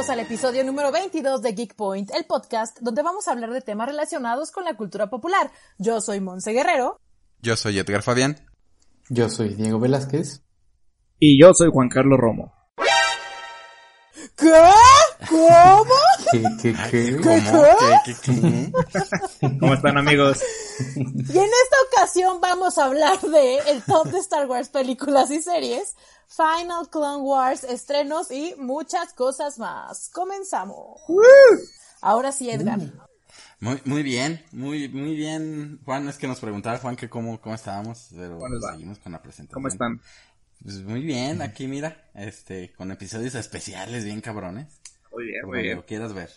Bienvenidos al episodio número 22 de Geek Point, el podcast donde vamos a hablar de temas relacionados con la cultura popular. Yo soy Monse Guerrero. Yo soy Edgar Fabián. Yo soy Diego Velázquez. Y yo soy Juan Carlos Romo. ¿Qué? ¿Cómo? ¿Qué, qué, qué? ¿Cómo? ¿Qué, qué, qué? ¿Cómo están amigos? Y en esta ocasión vamos a hablar de el top de Star Wars películas y series, Final Clone Wars, estrenos y muchas cosas más. Comenzamos. Ahora sí, Edgar. Muy, muy bien, muy, muy bien. Juan, es que nos preguntaba Juan que cómo, cómo estábamos, pero seguimos con la presentación. ¿Cómo están? Pues muy bien, aquí mira, este, con episodios especiales bien cabrones. Muy bien, muy bien. lo quieras ver.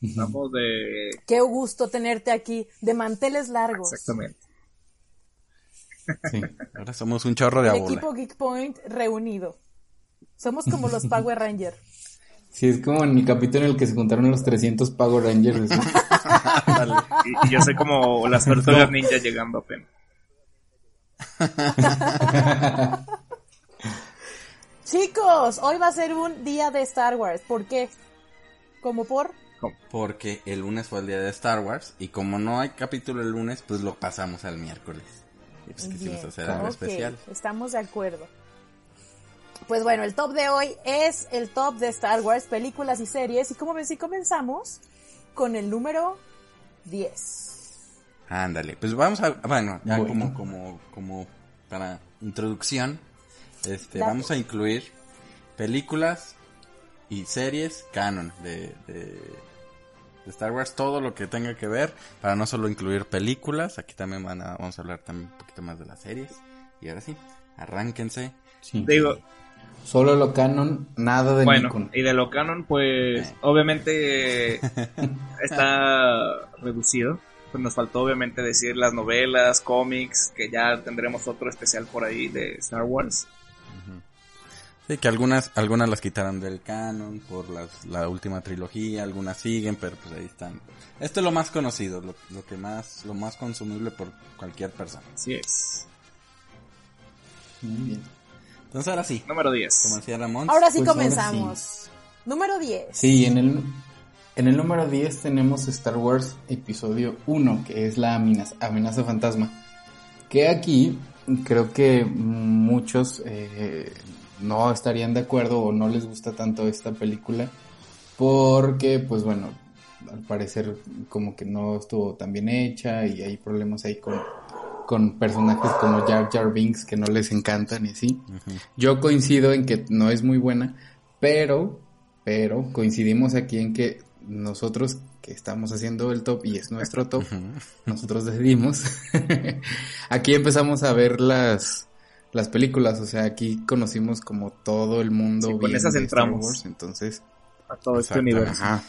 Estamos de... Qué gusto tenerte aquí, de manteles largos. Exactamente. Sí. Ahora somos un chorro de El abola. equipo Geek Point reunido. Somos como los Power Rangers. Sí, es como en el capítulo en el que se juntaron los 300 Power Rangers. Dale. Y, y yo soy como las tortugas ninja llegando apenas. Chicos, hoy va a ser un día de Star Wars. ¿Por qué? ¿Como por? Porque el lunes fue el día de Star Wars y como no hay capítulo el lunes, pues lo pasamos al miércoles. Y pues quisimos hacer algo ok, especial. Estamos de acuerdo. Pues bueno, el top de hoy es el top de Star Wars, películas y series. Y como ven, si comenzamos con el número 10. Ándale, pues vamos a, bueno, ya Bueno. como, como, como para introducción, este, Dale. vamos a incluir películas y series canon de, de, de Star Wars, todo lo que tenga que ver, para no solo incluir películas, aquí también van a, vamos a hablar también un poquito más de las series, y ahora sí, arránquense. Sí. Digo, Solo lo canon, nada de bueno, Nikon. y de lo canon, pues, Eh. obviamente está reducido. Pues nos faltó obviamente decir las novelas, cómics, que ya tendremos otro especial por ahí de Star Wars. Sí, que algunas, algunas las quitaron del canon por las, la última trilogía, algunas siguen, pero pues ahí están. Esto es lo más conocido, lo, lo que más, lo más consumible por cualquier persona. Así es. Muy bien. Entonces ahora sí, Número 10. como decía Ramón. Ahora sí Pues ahora comenzamos. Número 10. Sí, en el, en el número 10 tenemos Star Wars Episodio 1, que es la amenaza, amenaza fantasma. Que aquí creo que muchos eh, no estarían de acuerdo o no les gusta tanto esta película. Porque, pues bueno, al parecer como que no estuvo tan bien hecha y hay problemas ahí con, con personajes como Jar Jar Binks que no les encantan y así. Yo coincido en que no es muy buena, pero, pero coincidimos aquí en que nosotros que estamos haciendo el top y es nuestro top, nosotros decidimos. aquí empezamos a ver las las películas, o sea, aquí conocimos como todo el mundo Sí, con bien esas de Star entramos. Wars, entonces, A todo este universo. ajá,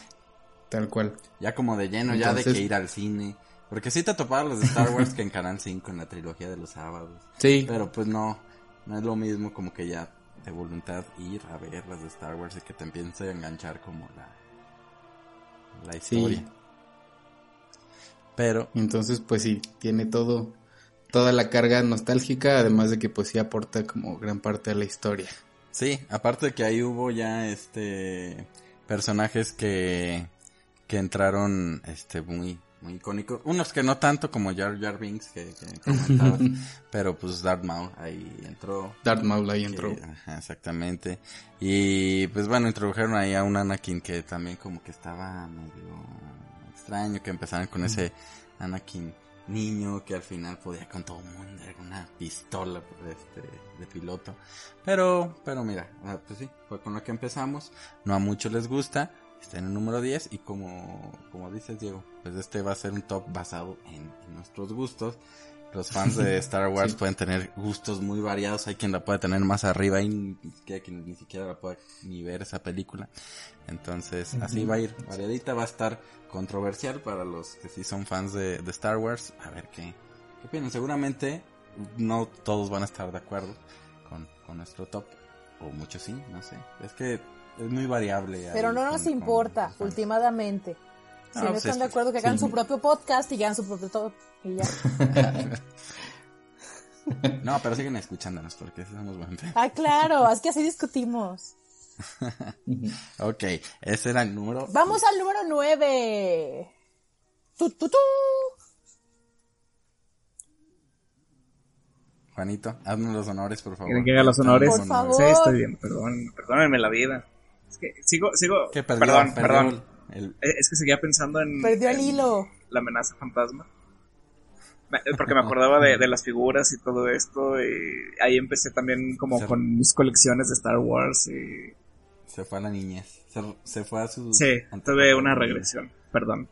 tal cual. Ya como de lleno, ya de que ir al cine. Porque sí te topaban los de Star Wars que en Canal 5 en la trilogía de los sábados. Sí, Pero pues no, no es lo mismo como que ya de voluntad ir a ver las de Star Wars y que te empiece a enganchar como la, la Sí. historia. Pero entonces pues sí, tiene todo toda la carga nostálgica, además de que pues sí aporta como gran parte a la historia. Sí, aparte de que ahí hubo ya este personajes que que entraron este muy muy icónicos, unos que no tanto como Jar Jar Binks que, que comentabas, pero pues Darth Maul ahí entró. Darth Maul ahí que- entró. ajá, exactamente. Y pues bueno, introdujeron ahí a un Anakin que también como que estaba medio extraño, que empezaron con ese Anakin niño que al final podía con todo el mundo, era una pistola este, de piloto. Pero, pero mira, ah, pues sí, fue con lo que empezamos. No a muchos les gusta, está en el número 10 y como, como dices Diego, pues este va a ser un top basado en, en nuestros gustos. Los fans de Star Wars Sí. pueden tener gustos muy variados, hay quien la puede tener más arriba y ni siquiera, quien ni siquiera la puede ni ver esa película. Entonces, así va a ir, variadita, va a estar controversial para los que sí son fans de, de Star Wars. A ver qué, qué opinan. Seguramente no todos van a estar de acuerdo con, con nuestro top, o muchos sí, no sé. Es que es muy variable. ahí Pero no con- nos con importa, fans. últimamente. Si Ah, no pues están es- de acuerdo que hagan sí. su propio podcast y hagan su propio top y ya. No, pero siguen escuchándonos porque somos buen fe. Ah, claro, es que así discutimos. ok, ese era el número. Vamos al número 9. Tu, tu, tu. Juanito, hazme los honores, por favor. ¿Quieren que haga los honores? Por favor. Sí, estoy bien, perdón, perdónenme la vida. Es que sigo, sigo, Que perdió, perdón, perdió perdón. el- Eh, Es que seguía pensando en... Perdió el hilo. La amenaza fantasma. Me- Porque me acordaba de, de las figuras y todo esto y ahí empecé también como Se- con mis colecciones de Star Wars y... Se fue a la niñez. Se, se fue a su. Sí, tuve una regresión, perdón.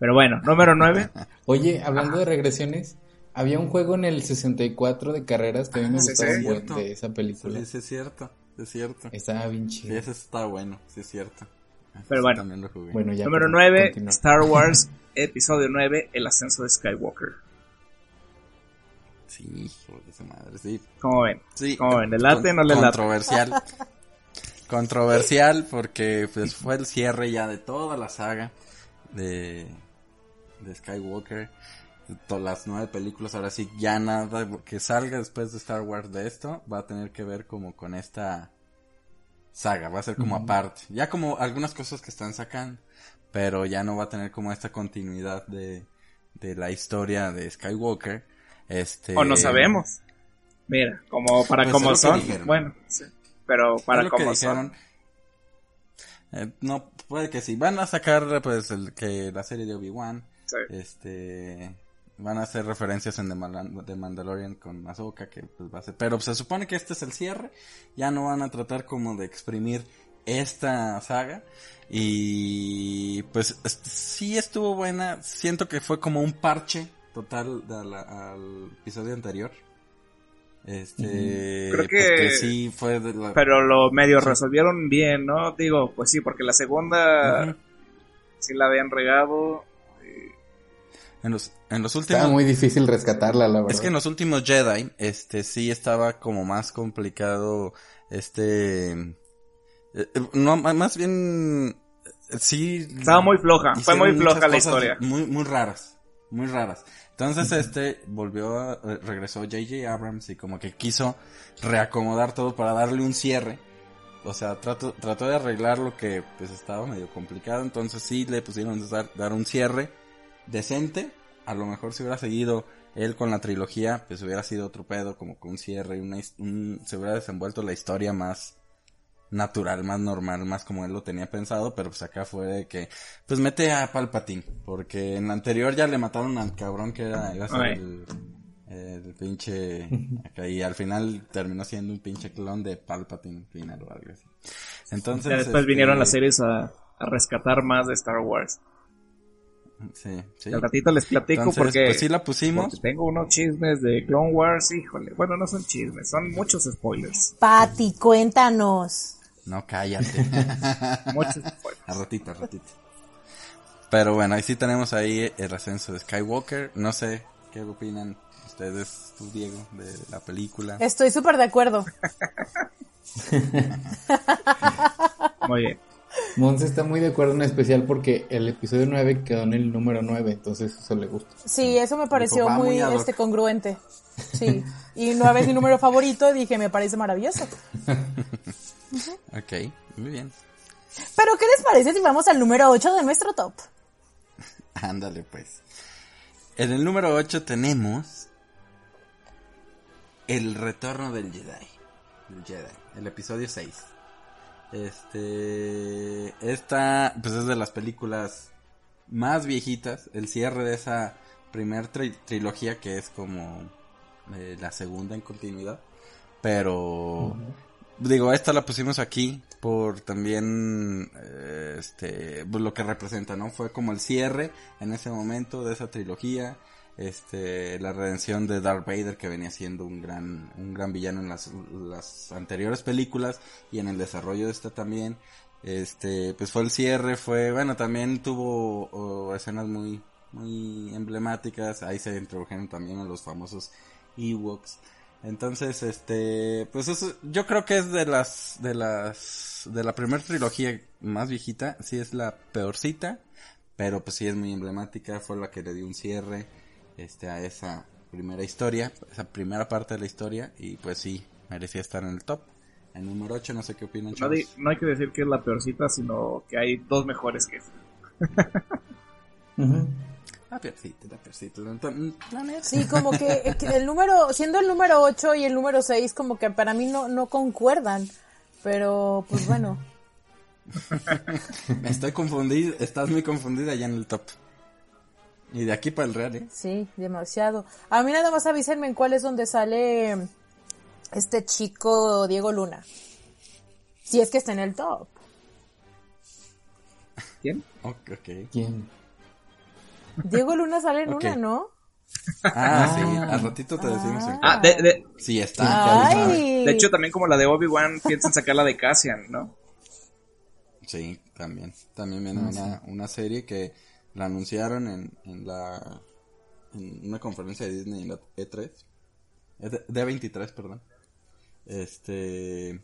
Pero bueno, número 9. Oye, hablando de regresiones, había un juego en el 64 de carreras que a mí me sí, gustaba sí. un buen Cierto. de esa película. Sí, sí, es cierto. Sí, Es cierto. Estaba bien Sí, chido. ese está bueno. Sí, es cierto. Pero bueno. También lo jugué. Bueno, ya. Número perdón, 9, continúa. Star Wars, episodio 9, El ascenso de Skywalker. Sí, hijo de su madre. Sí. ¿Cómo ven? Sí. ¿Cómo ven? ¿Le late o no le late? Controversial. Controversial porque pues fue el cierre ya de toda la saga de, de Skywalker. Las nueve películas, ahora sí, ya nada que salga después de Star Wars de esto va a tener que ver como con esta saga, va a ser como aparte. Ya como algunas cosas que están sacando, pero ya no va a tener como esta continuidad de, de la historia de Skywalker. Este, O no sabemos. Mira, como para Pues como son. Bueno, sí. Pero para como dijeron. son. Eh, no, puede que sí. Van a sacar, pues, el, que la serie de Obi-Wan. Sí. Este. Van a hacer referencias en The, Mandalorian con Ahsoka, que pues va a ser. Pero se supone que este es el cierre. Ya no van a tratar como de exprimir esta saga. Y pues est- sí estuvo buena. Siento que fue como un parche total de la- al episodio anterior. Este. Creo que- sí fue de la- Pero lo medio resolvieron bien, ¿no? Digo, pues sí, porque la segunda Ujú. sí la habían regado. En los, en los últimos. Estaba muy difícil rescatarla, la verdad. Es que en los últimos Jedi, este, sí estaba como más complicado, este, eh, eh, no, más bien, sí. Estaba muy floja, fue muy floja la historia. Muy, muy raras, muy raras. Entonces, este, volvió a, eh, regresó J.J. Abrams y como que quiso reacomodar todo para darle un cierre. O sea, trató, trató de arreglar lo que pues estaba medio complicado, entonces sí le pusieron dar, dar un cierre decente. A lo mejor si hubiera seguido él con la trilogía, pues hubiera sido otro pedo, como con un cierre y una, un- se hubiera desenvuelto la historia más natural, más normal, más como él lo tenía pensado, pero pues acá fue de que, pues mete a Palpatine, porque en la anterior ya le mataron al cabrón que era, iba a ser Ay. el, el pinche, acá, y al final terminó siendo un pinche clon de Palpatine final o algo así. Entonces, Ya después este, vinieron las series a, a rescatar más de Star Wars. Sí, sí. Al ratito les platico Entonces, porque, pues sí la pusimos. tengo unos chismes de Clone Wars, híjole. Bueno, no son chismes, son muchos spoilers. Pati, cuéntanos. No, cállate. Muchos spoilers. a ratito, a ratito. Pero bueno, ahí sí tenemos ahí el ascenso de Skywalker. No sé qué opinan ustedes, tú Diego, de la película. Estoy súper de acuerdo. Muy bien. Monse está muy de acuerdo en especial porque el episodio 9 quedó en el número 9, entonces eso le gusta. Sí, eso me pareció muy este congruente. Sí. Y nueve es mi número favorito, dije, me parece maravilloso. Ok, muy bien. Pero ¿qué les parece si vamos al número 8 de nuestro top? Ándale pues. En el número 8 tenemos El retorno del Jedi. El Jedi, el episodio 6. Este esta pues es de las películas más viejitas, el cierre de esa primer tri- trilogía que es como eh, la segunda en continuidad, pero digo, esta la pusimos aquí por también eh, este pues, lo que representa, ¿no? Fue como el cierre en ese momento de esa trilogía, este la redención de Darth Vader que venía siendo un gran un gran villano en las, las anteriores películas y en el desarrollo de esta también. Este, pues fue el cierre, fue, bueno, también tuvo escenas muy muy emblemáticas, ahí se introdujeron también a los famosos Ewoks. Entonces, este, pues yo creo que es de las, de las, de la primera trilogía más viejita, sí es la peorcita, pero pues sí es muy emblemática, fue la que le dio un cierre, este, a esa primera historia, esa primera parte de la historia, y pues sí, merecía estar en el top. En número 8, no sé qué opinan, No, no hay que decir que es la peorcita, sino que hay dos mejores que esta. Ujú. La peorcita, la peorcita. La neta. Sí, como que, que el número, siendo el número 8 y el número 6, como que para mí no, no concuerdan. Pero, pues bueno. Estoy confundido, estás muy confundida ya en el top. Y de aquí para el real, ¿eh? Sí, demasiado. A mí nada más avísenme en cuál es donde sale este chico Diego Luna. Si es que está en el top. ¿Quién? Ok. ¿Quién? Diego Luna sale en una, ¿no? Ah, sí, al ratito te decimos Ah, cuál. de, de, Sí, está. Ay. de hecho, también como la de Obi-Wan, piensan sacarla de Cassian, ¿no? Sí, también. También viene una, una serie que la anunciaron en, en la. En una conferencia de Disney, en la E3. E- D23, perdón. Este.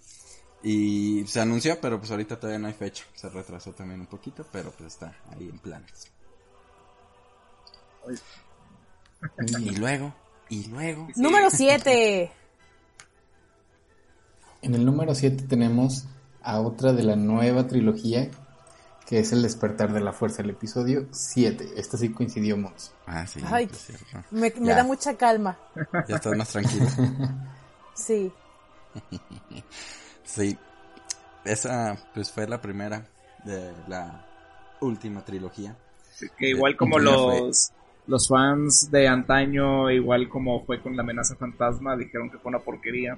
Y se anunció, pero pues ahorita todavía no hay fecha. Se retrasó también un poquito, pero pues está ahí en planes. Y luego, y luego. Número 7. En el número 7 tenemos a otra de la nueva trilogía, que es El despertar de la fuerza, el episodio 7. Esta sí coincidió mucho. Ah, sí, Ay. es cierto. Me, da mucha calma. Ya estás más tranquilo. Sí. Sí, esa pues fue la primera de la última trilogía. Que igual como fue. los, los fans de antaño, igual como fue con la amenaza fantasma, dijeron que fue una porquería.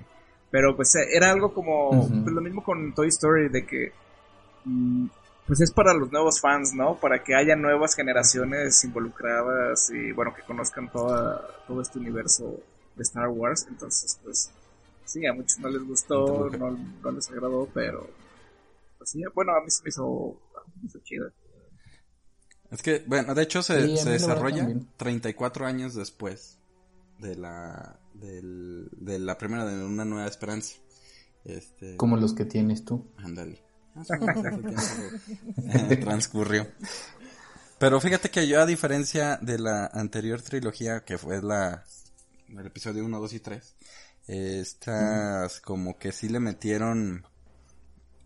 Pero pues era algo como pues, lo mismo con Toy Story, de que mm, pues es para los nuevos fans, ¿no? Para que haya nuevas generaciones involucradas y bueno, que conozcan toda, todo este universo de Star Wars. Entonces pues sí, a muchos no les gustó, no, no les agradó, pero pues sí, bueno, a mí se me hizo, me hizo chida. Es que, bueno, de hecho se, Sí, se desarrolla también. 34 años después de la del- de la primera de Una Nueva Esperanza. Este, Como los que tienes tú. Ándale. Más o menos ese tiempo, transcurrió. Pero fíjate que yo, a diferencia de la anterior trilogía, que fue la el episodio 1, 2 y 3, estas como que sí le metieron...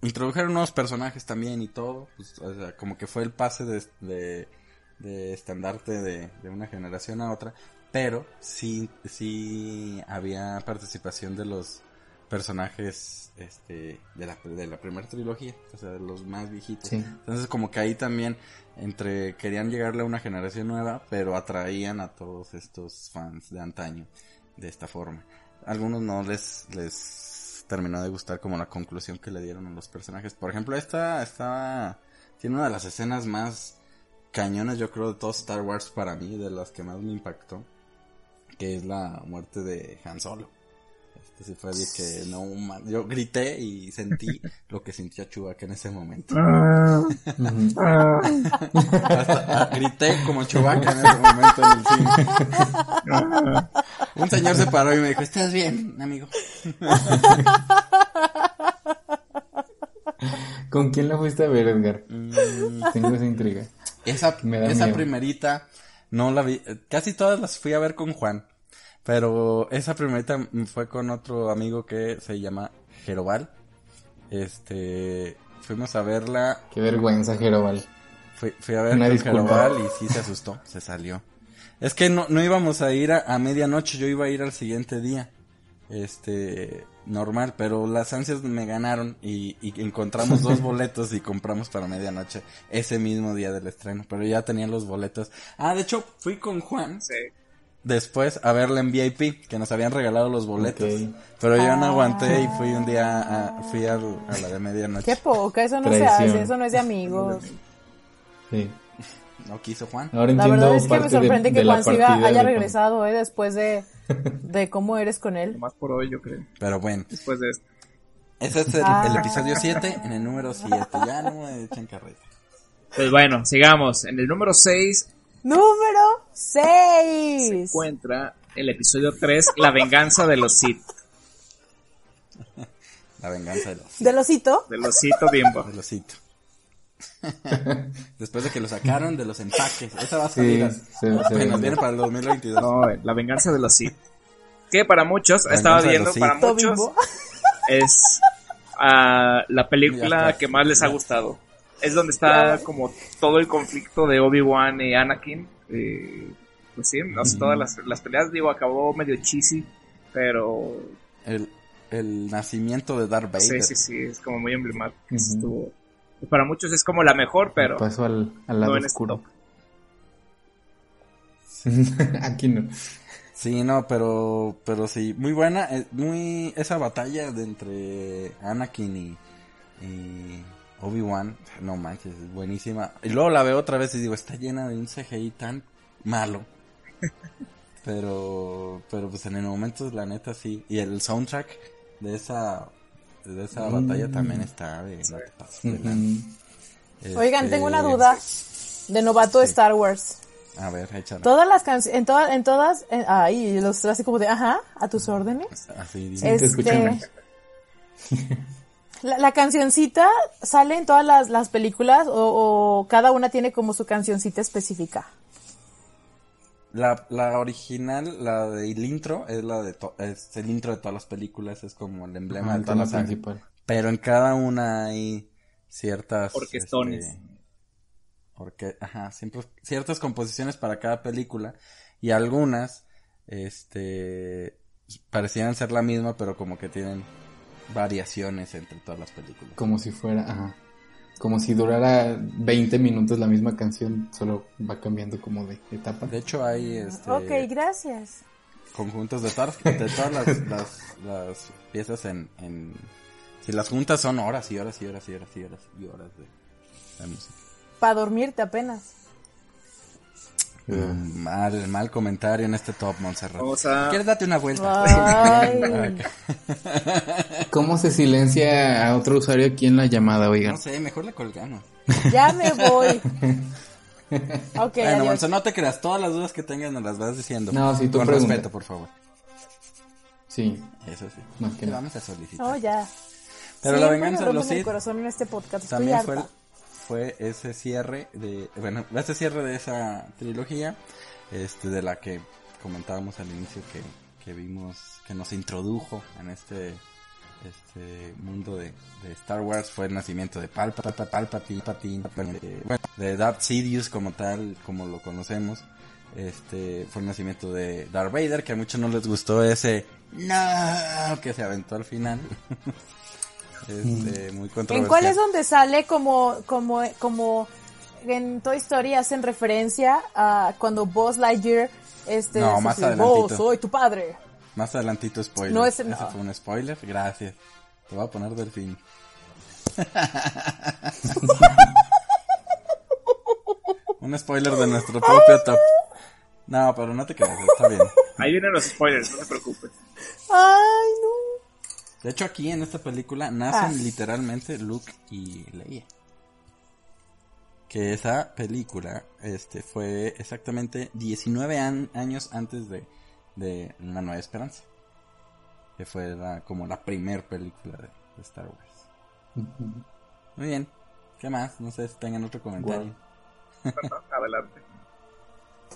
Introdujeron nuevos personajes también y todo. pues, o sea, como que fue el pase de, de, de estandarte de, de una generación a otra. Pero sí, sí había participación de los personajes este de la, de la primera trilogía, o sea, de los más viejitos. Sí. Entonces como que ahí también entre querían llegarle a una generación nueva, pero atraían a todos estos fans de antaño de esta forma. Algunos no les les terminó de gustar como la conclusión que le dieron a los personajes. Por ejemplo, esta estaba tiene una de las escenas más cañones, yo creo, de todo Star Wars para mí, de las que más me impactó, que es la muerte de Han Solo. Este sí fue de que no, yo grité y sentí lo que sintió Chewbacca en ese momento. Hasta, ah, grité como Chewbacca en ese momento en el cine. Un señor se paró y me dijo, ¿estás bien, amigo? ¿Con quién la fuiste a ver, Edgar? Mm, Tengo esa intriga. Esa, esa miedo. primerita no la vi, casi todas las fui a ver con Juan, pero esa primerita fue con otro amigo que se llama Jerobal. Este, fuimos a verla, Qué vergüenza, Jeroval. fui, fui a ver Una. Jerobal y sí se asustó, se salió. Es que no, no íbamos a ir a, a medianoche, yo iba a ir al siguiente día. Este, normal, pero las ansias me ganaron y, y encontramos dos boletos y compramos para medianoche ese mismo día del estreno, pero ya tenía los boletos. Ah, de hecho, fui con Juan Sí. Después a verla en VIP, que nos habían regalado los boletos. Ok. Pero yo no Ah. aguanté y fui un día a, fui al- a, la de medianoche. Qué poca, eso no se Traición. hace, eso no es de amigos. Sí. No quiso Juan. Ahora La entiendo verdad es que me de- sorprende de que la Juan siga partida haya de- regresado, eh, después de, de cómo eres con él. Más por hoy, yo creo. Pero bueno, Después de esto. ese es el, Ah. el episodio 7 en el número 7. Ya no me echen carreta. Pues bueno, sigamos. En el número 6 Número se 6. encuentra el episodio 3, La venganza de los Sith. La venganza de los, ¿Del osito? De los Sith Bimbo. de los Sith. Después de que lo sacaron de los empaques. Esa va a Sí, salir. se- se apenas vende. viene para el 2022. No, eh, La venganza de los Sith. Que para muchos, La estaba viendo, para muchos bimbo. es a la película que más les ha gustado. Es donde está como todo el conflicto de Obi-Wan y Anakin. Eh, pues sí, no sé, todas las, las peleas, digo, acabó medio cheesy, pero El, el nacimiento de Darth Vader. sí, sí, sí, es como muy emblemático. Estuvo- para muchos es como la mejor, pero Paso al, al lado no este oscuro. Aquí no. Sí, no, pero, pero sí, muy buena, eh, muy, esa batalla de entre Anakin y, y Obi-Wan, no manches, es buenísima. Y luego la veo otra vez y digo, está llena de un CGI tan malo. pero, pero pues en el momento, la neta sí. Y el soundtrack de esa, de esa Mm. batalla también está de, no te pases de. Oigan, Este, tengo una duda de novato de. Star Wars. A ver, échala. Todas las canciones, en, todas en todas, en- ay, los así como de, ajá, a tus órdenes. Así. Este, la, la cancioncita sale en todas las, las películas o, o cada una tiene como su cancioncita específica. La, la original, la del intro, es la de to- es el intro de todas las películas, es como el emblema Ajá, de el toda la tema saga. principal. Pero en cada una hay ciertas Orquestones. este, orque- ajá, siempre ciertas composiciones para cada película y algunas este parecían ser la misma, pero como que tienen variaciones entre todas las películas. Como si fuera, ajá. Como si durara 20 minutos la misma canción, solo va cambiando como de etapa. De hecho hay este Ok, gracias. conjuntos de, tar- de todas las, las, las piezas en, en... Si las juntas son horas y horas y horas y horas y horas y horas de, de música. Para dormirte apenas. Mm, Mal, mal comentario en este top, Montserrat. Vamos a... ¿Quieres darte una vuelta? Ay. ¿Cómo se silencia a otro usuario aquí en la llamada, oigan? No sé, mejor la colgamos. ya me voy. Ok, bueno. Monse, no te creas, todas las dudas que tengas nos las vas diciendo. No, sí, tú Con pregunta. respeto, por favor. Sí, Eso sí. Más que nada. vamos a solicitar. No, ya. Pero la Siempre venganza de los Sith corazón en este podcast. Estoy también harta. fue, fue ese cierre de, bueno, ese cierre de esa trilogía, este, de la que comentábamos al inicio que, que vimos, que nos introdujo en este, este mundo de, Star Wars fue el nacimiento de Palpatine, Palpatine, Palpatine, bueno, de Darth Sidious como tal, como lo conocemos. Este fue el nacimiento de Darth Vader, que a muchos no les gustó ese no que se aventó al final. este, muy controversial. ¿En cuál es donde sale como, como, como en Toy Story hacen referencia a cuando Buzz Lightyear este No, dice más así, adelantito. "Oh, soy tu padre. Más adelantito spoiler. No, ese Ese no. fue un spoiler, gracias. Te voy a poner delfín. un spoiler de nuestro propio top. No, pero no te creas, está bien. Ahí vienen los spoilers, no te preocupes. Ay, no. De hecho, aquí en esta película nacen Ah. literalmente Luke y Leia. Que esa película este, fue exactamente 19 an- años antes de, de La Nueva Esperanza. Que fue la- como la primer película de, de Star Wars. Muy bien. ¿Qué más? No sé si tengan otro comentario. Adelante.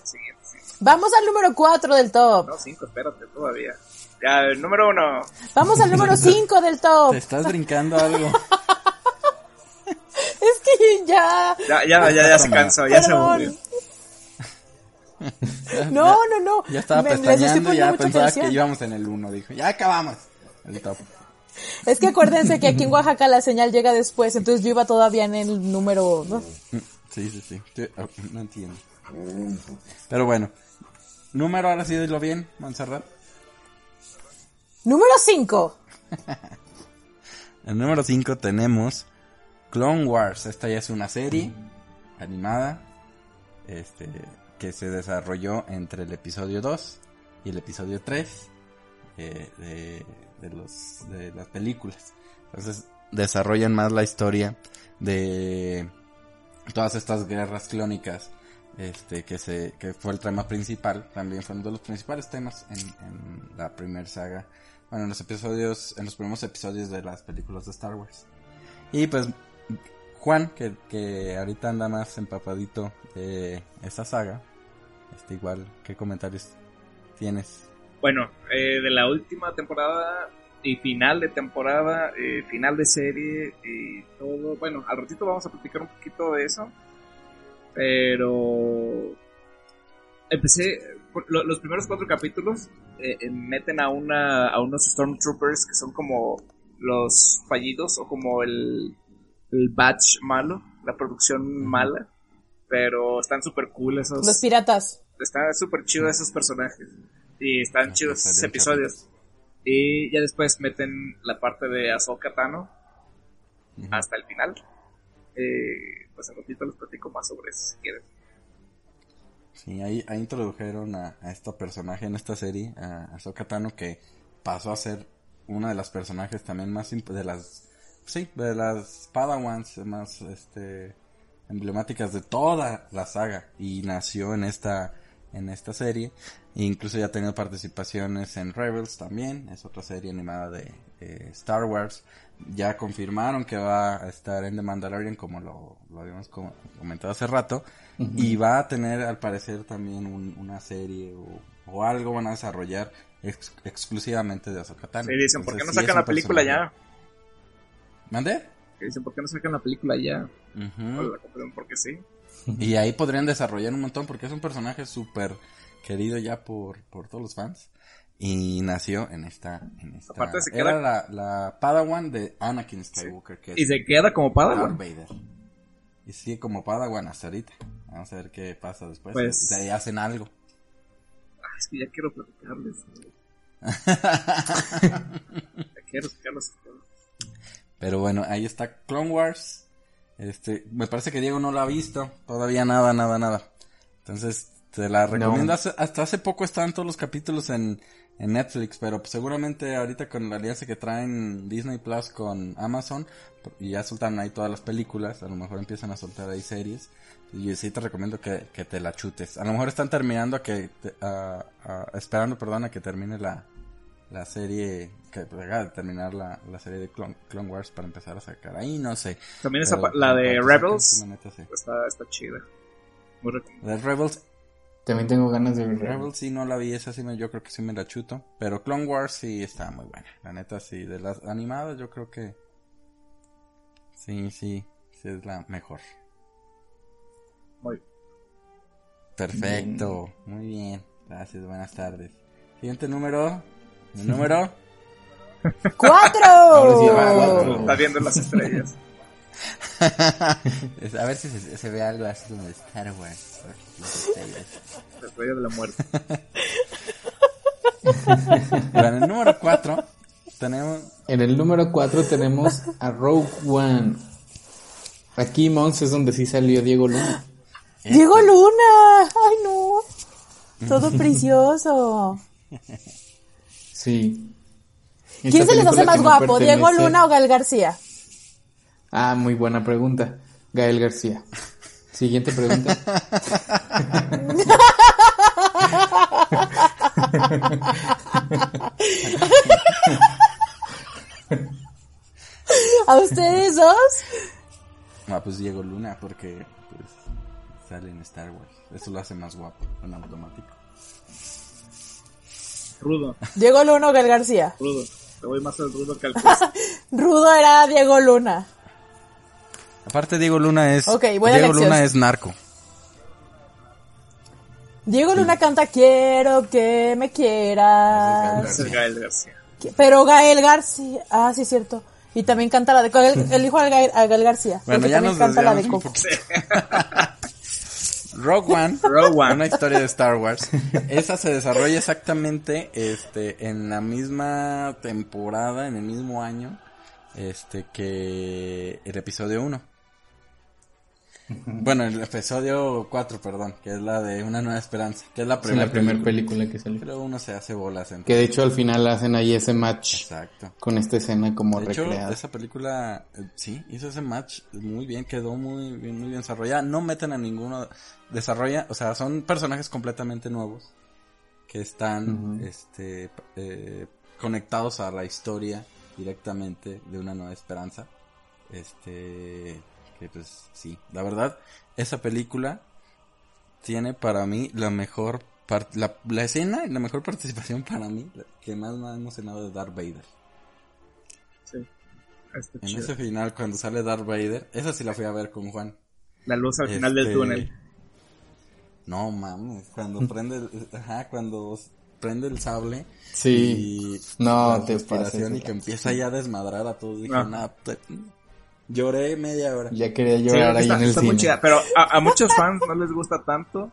Siguiente, sí. Vamos al número 4 del top. No, cinco, espérate, todavía. Ya, el número uno. Vamos al número 5 del top. ¿Te estás brincando algo? Es que ya. Ya, ya, ya, ya se cansó, ya se aburrió. No, no, no. Ya estaba Me- pestañeando y ya pensaba atención. que íbamos en el 1. Dijo, ya acabamos. El top. Es que acuérdense que aquí en Oaxaca la señal llega después, entonces yo iba todavía en el número. ¿no? Mm, Sí, sí, sí. Oh, No entiendo. Pero bueno. Número ahora sí dilo bien, Montserrat. Número 5. En número 5 tenemos Clone Wars. Esta ya es una serie animada. Este. Que se desarrolló entre el episodio 2 y el episodio 3 eh, de, los, de las películas. Entonces desarrollan más la historia de todas estas guerras clónicas este que se que fue el tema principal también fue uno de los principales temas en la primera saga bueno en los episodios en los primeros episodios de las películas de Star Wars y pues Juan que, que ahorita anda más empapadito de esta saga este igual qué comentarios tienes Bueno, eh, de la última temporada y final de temporada, eh, final de serie y todo. Bueno, al ratito vamos a platicar un poquito de eso. Pero empecé los primeros cuatro capítulos eh, eh, meten a una a unos stormtroopers que son como los fallidos o como el el batch malo, la producción mala, pero están súper cool esos. Los piratas. Están súper chidos esos personajes y están chidos esos episodios. Y ya después meten la parte de Ahsoka Tano hasta el final. Eh, pues a ratito les platico más sobre eso si quieren. Sí, ahí, ahí introdujeron a, a este personaje en esta serie, a Ahsoka Tano, que pasó a ser una de las personajes también más de las sí, de las Padawans más este emblemáticas de toda la saga. Y nació en esta en esta serie. E incluso ya ha tenido participaciones en Rebels también. Es otra serie animada de Star Wars. Ya confirmaron que va a estar en The Mandalorian como lo, lo habíamos comentado hace rato y va a tener al parecer también una serie o, algo van a desarrollar exclusivamente de Ahsoka Tano. Sí, dicen, ¿por qué no sacan la película ya? ¿Mande? dicen, ¿por qué no sacan la película ya? porque sí. Y ahí podrían desarrollar un montón porque es un personaje súper querido ya por, por todos los fans. Y nació en esta... En esta Aparte se queda... Era la, la, Padawan de Anakin Skywalker. Que y se queda como Padawan. Vader. Y sigue como Padawan hasta ahorita. Vamos a ver qué pasa después. Pues... De ahí hacen algo. Ay, es que ya quiero platicarles. ya quiero sacarlos. Pero bueno, ahí está Clone Wars. Este, me parece que Diego no lo ha visto. Todavía nada, nada, nada. Entonces, te la recomiendo. Hasta hace poco estaban todos los capítulos en, en Netflix, pero pues, seguramente ahorita con la alianza que traen Disney Plus con Amazon, y ya soltan ahí todas las películas, a lo mejor empiezan a soltar ahí series. Y sí te recomiendo que, que te la chutes. A lo mejor están terminando a que, esperando, perdón, a que termine la, la serie que haga de terminar la, la serie de Clone, Wars para empezar a sacar. Ahí no sé. También esa, la de Rebels está, está chida. Muy la de Rebels también tengo ganas de ver Rebels sí no la vi esa sí me, yo creo que sí me la chuto. Pero Clone Wars sí está muy buena la neta sí. De las animadas yo creo que sí sí sí es la mejor muy perfecto muy bien gracias buenas tardes siguiente número número? ¡Cuatro! Está viendo las estrellas. a ver si se, ve algo así como de Star Wars. La estrella de la muerte. en el número 4 tenemos... En el número 4 tenemos a Rogue One. Aquí, Mons, es donde sí salió Diego Luna. ¡Diego Luna! ¡Ay, no! Todo precioso. Sí. ¿Quién se les hace más guapo, Diego Luna o Gael García? Ah, muy buena pregunta. Gael García. Siguiente pregunta. ¿A ustedes dos? Ah, pues Diego Luna, porque sale en Star Wars. Eso lo hace más guapo, en automático. Rudo. Diego Luna o Gael García. Rudo. Te voy más al rudo que al Rudo era Diego Luna. Aparte Diego Luna es Diego Luna es narco. Diego Luna canta Quiero que me quieras. Es Gael García. Pero Gael García, ah, sí es cierto. Y también canta la de el, hijo de Gael, García. Bueno, ya nos canta la de Coco. Rogue One, una historia de Star Wars. Esa se desarrolla exactamente este en la misma temporada, en el mismo año, este que el episodio 1. Bueno, el episodio 4, perdón, que es la de Una Nueva Esperanza, que es la primera película. que salió. Pero uno se hace bolas. Que de hecho al final hacen ahí ese match. Exacto. Con esta escena como de recreada. esa película, eh, sí, hizo ese match muy bien, quedó muy bien, muy bien desarrollada. No meten a ninguno, desarrolla, o sea, son personajes completamente nuevos que están, este, eh, conectados a la historia directamente de Una Nueva Esperanza. Este que pues sí, la verdad, esa película tiene para mí la mejor la, la, escena y la mejor participación para mí, que más me ha emocionado de Darth Vader. Sí. Está En chido. ese final, cuando sale Darth Vader, esa sí la fui a ver con Juan. La luz al final del Este, túnel. No mames, cuando prende el, ajá, cuando prende el sable Sí. y No, la te respiración pases y que empieza ya a desmadrar a todos. Dije, Ah. "Nah, te- lloré media hora. Ya quería Sí, llorar ahí está, en el está muy cine. chida, pero a, a muchos fans no les gusta tanto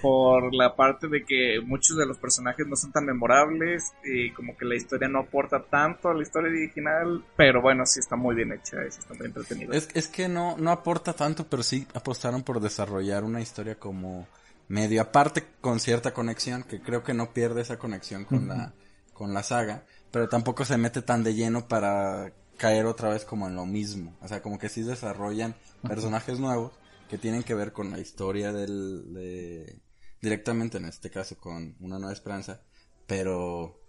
por la parte de que muchos de los personajes no son tan memorables y como que la historia no aporta tanto a la historia original, pero bueno, sí está muy bien hecha, sí está muy entretenida. Es, es que no, no aporta tanto, pero sí apostaron por desarrollar una historia como medio aparte con cierta conexión, que creo que no pierde esa conexión con la, con la saga, pero tampoco se mete tan de lleno para caer otra vez como en lo mismo. O sea, como que sí desarrollan personajes nuevos que tienen que ver con la historia del, de, directamente en este caso con Una Nueva Esperanza, pero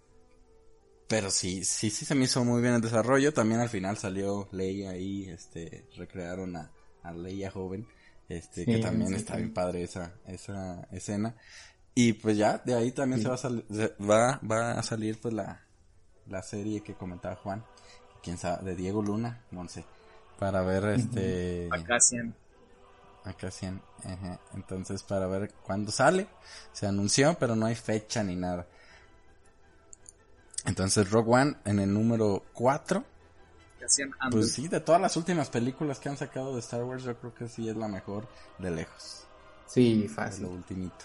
pero sí, sí, sí se me hizo muy bien el desarrollo. También al final salió Leia ahí, este, recrearon a, a Leia joven, este, que también sí, está sí. bien padre esa, esa escena. Y pues ya, de ahí también se va a va, va a salir pues la, la serie que comentaba Juan, quién sabe, de Diego Luna, Monse, para ver este, Acá sí, acá 100, ajá. entonces para ver cuándo sale, se anunció, pero no hay fecha ni nada. Entonces Rogue One en el número 4, que hacían antes. pues sí, de todas las últimas películas que han sacado de Star Wars, yo creo que sí es la mejor de lejos, Sí, fácil. lo ultimito.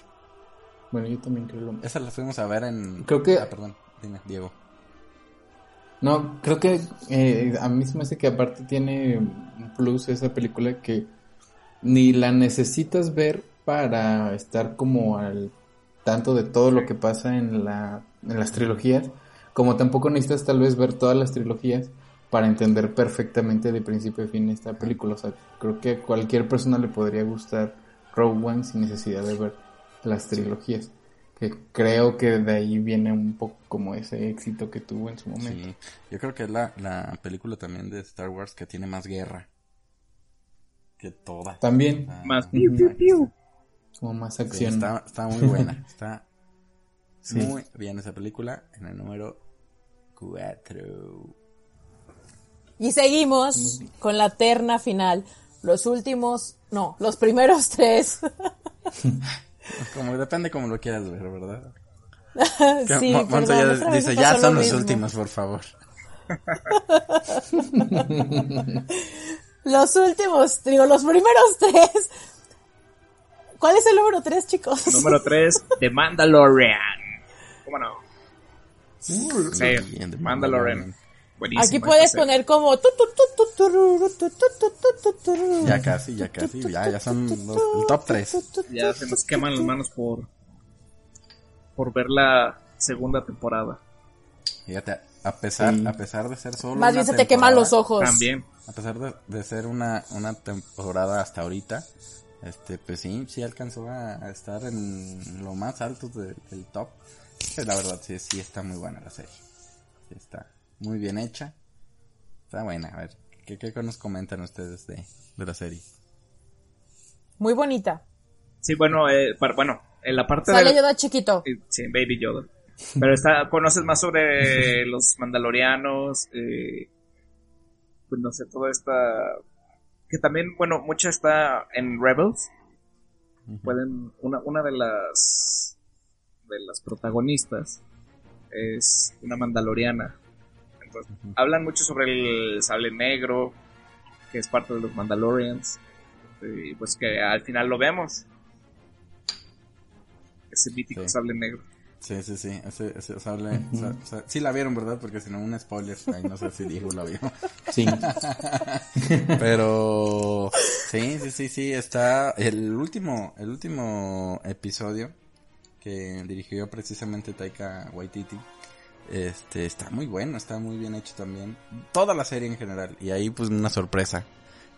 Bueno, yo también creo lo mismo. Esa la fuimos a ver en... Creo que- Ah, perdón, dime, Diego. No, creo que eh, a mí se me hace que aparte tiene un plus esa película que ni la necesitas ver para estar como al tanto de todo lo que pasa en la en las trilogías, como tampoco necesitas tal vez ver todas las trilogías para entender perfectamente de principio a fin esta película. O sea, creo que a cualquier persona le podría gustar Rogue One sin necesidad de ver las trilogías. Que creo que de ahí viene un poco como ese éxito que tuvo en su momento. Sí, yo creo que es la, la película también de Star Wars que tiene más guerra que todas. También, Ah, Más sí, piu, piu, piu. como más acción. está, está muy buena, está Sí. muy bien esa película en el número 4. Y seguimos con la terna final. Los últimos, no, los primeros tres. Como depende como lo quieras ver, ¿verdad? Sí, perdón, ya dice, ya son lo los mismo". últimos, por favor. Los últimos, digo, los primeros tres. ¿Cuál es el número tres, chicos? Número 3, The Mandalorian. ¿Cómo no? Sí, Bien, de Mandalorian. Buenísimo. Aquí puedes poner como... Ya casi, ya casi, ya, ya son los, el top 3. Ya se nos queman las manos por por ver la segunda temporada. Fíjate, a pesar, Sí. a pesar de ser solo Más bien se te queman los ojos. También. A pesar de, de ser una, una temporada hasta ahorita, este, pues sí, sí alcanzó a, a estar en lo más alto de- del top. Pues la verdad, sí, sí está muy buena la serie. Sí está muy bien hecha. Está buena, a ver, ¿qué, qué nos comentan ustedes de, de la serie? Muy bonita. Sí, bueno, eh, para- bueno, en la parte Sale de Yoda chiquito. Sí, Baby Yoda. Pero está, conoces más sobre los mandalorianos, eh, pues no sé, toda esta... Que también, bueno, mucha está en Rebels. Pueden, una, una de las, de las protagonistas es una mandaloriana. Entonces, hablan mucho sobre el sable negro, que es parte de los Mandalorians. Y pues que al final lo vemos. Ese mítico Sí. sable negro. Sí, sí, sí, ese, ese sable, sa- sa- sí la vieron, ¿verdad? Porque si no, un spoiler, ahí no sé si Diego la vio. Sí. Pero sí, sí, sí, sí, está el último, el último episodio que dirigió precisamente Taika Waititi. Este, está muy bueno, está muy bien hecho también. Toda la serie en general. Y ahí pues una sorpresa.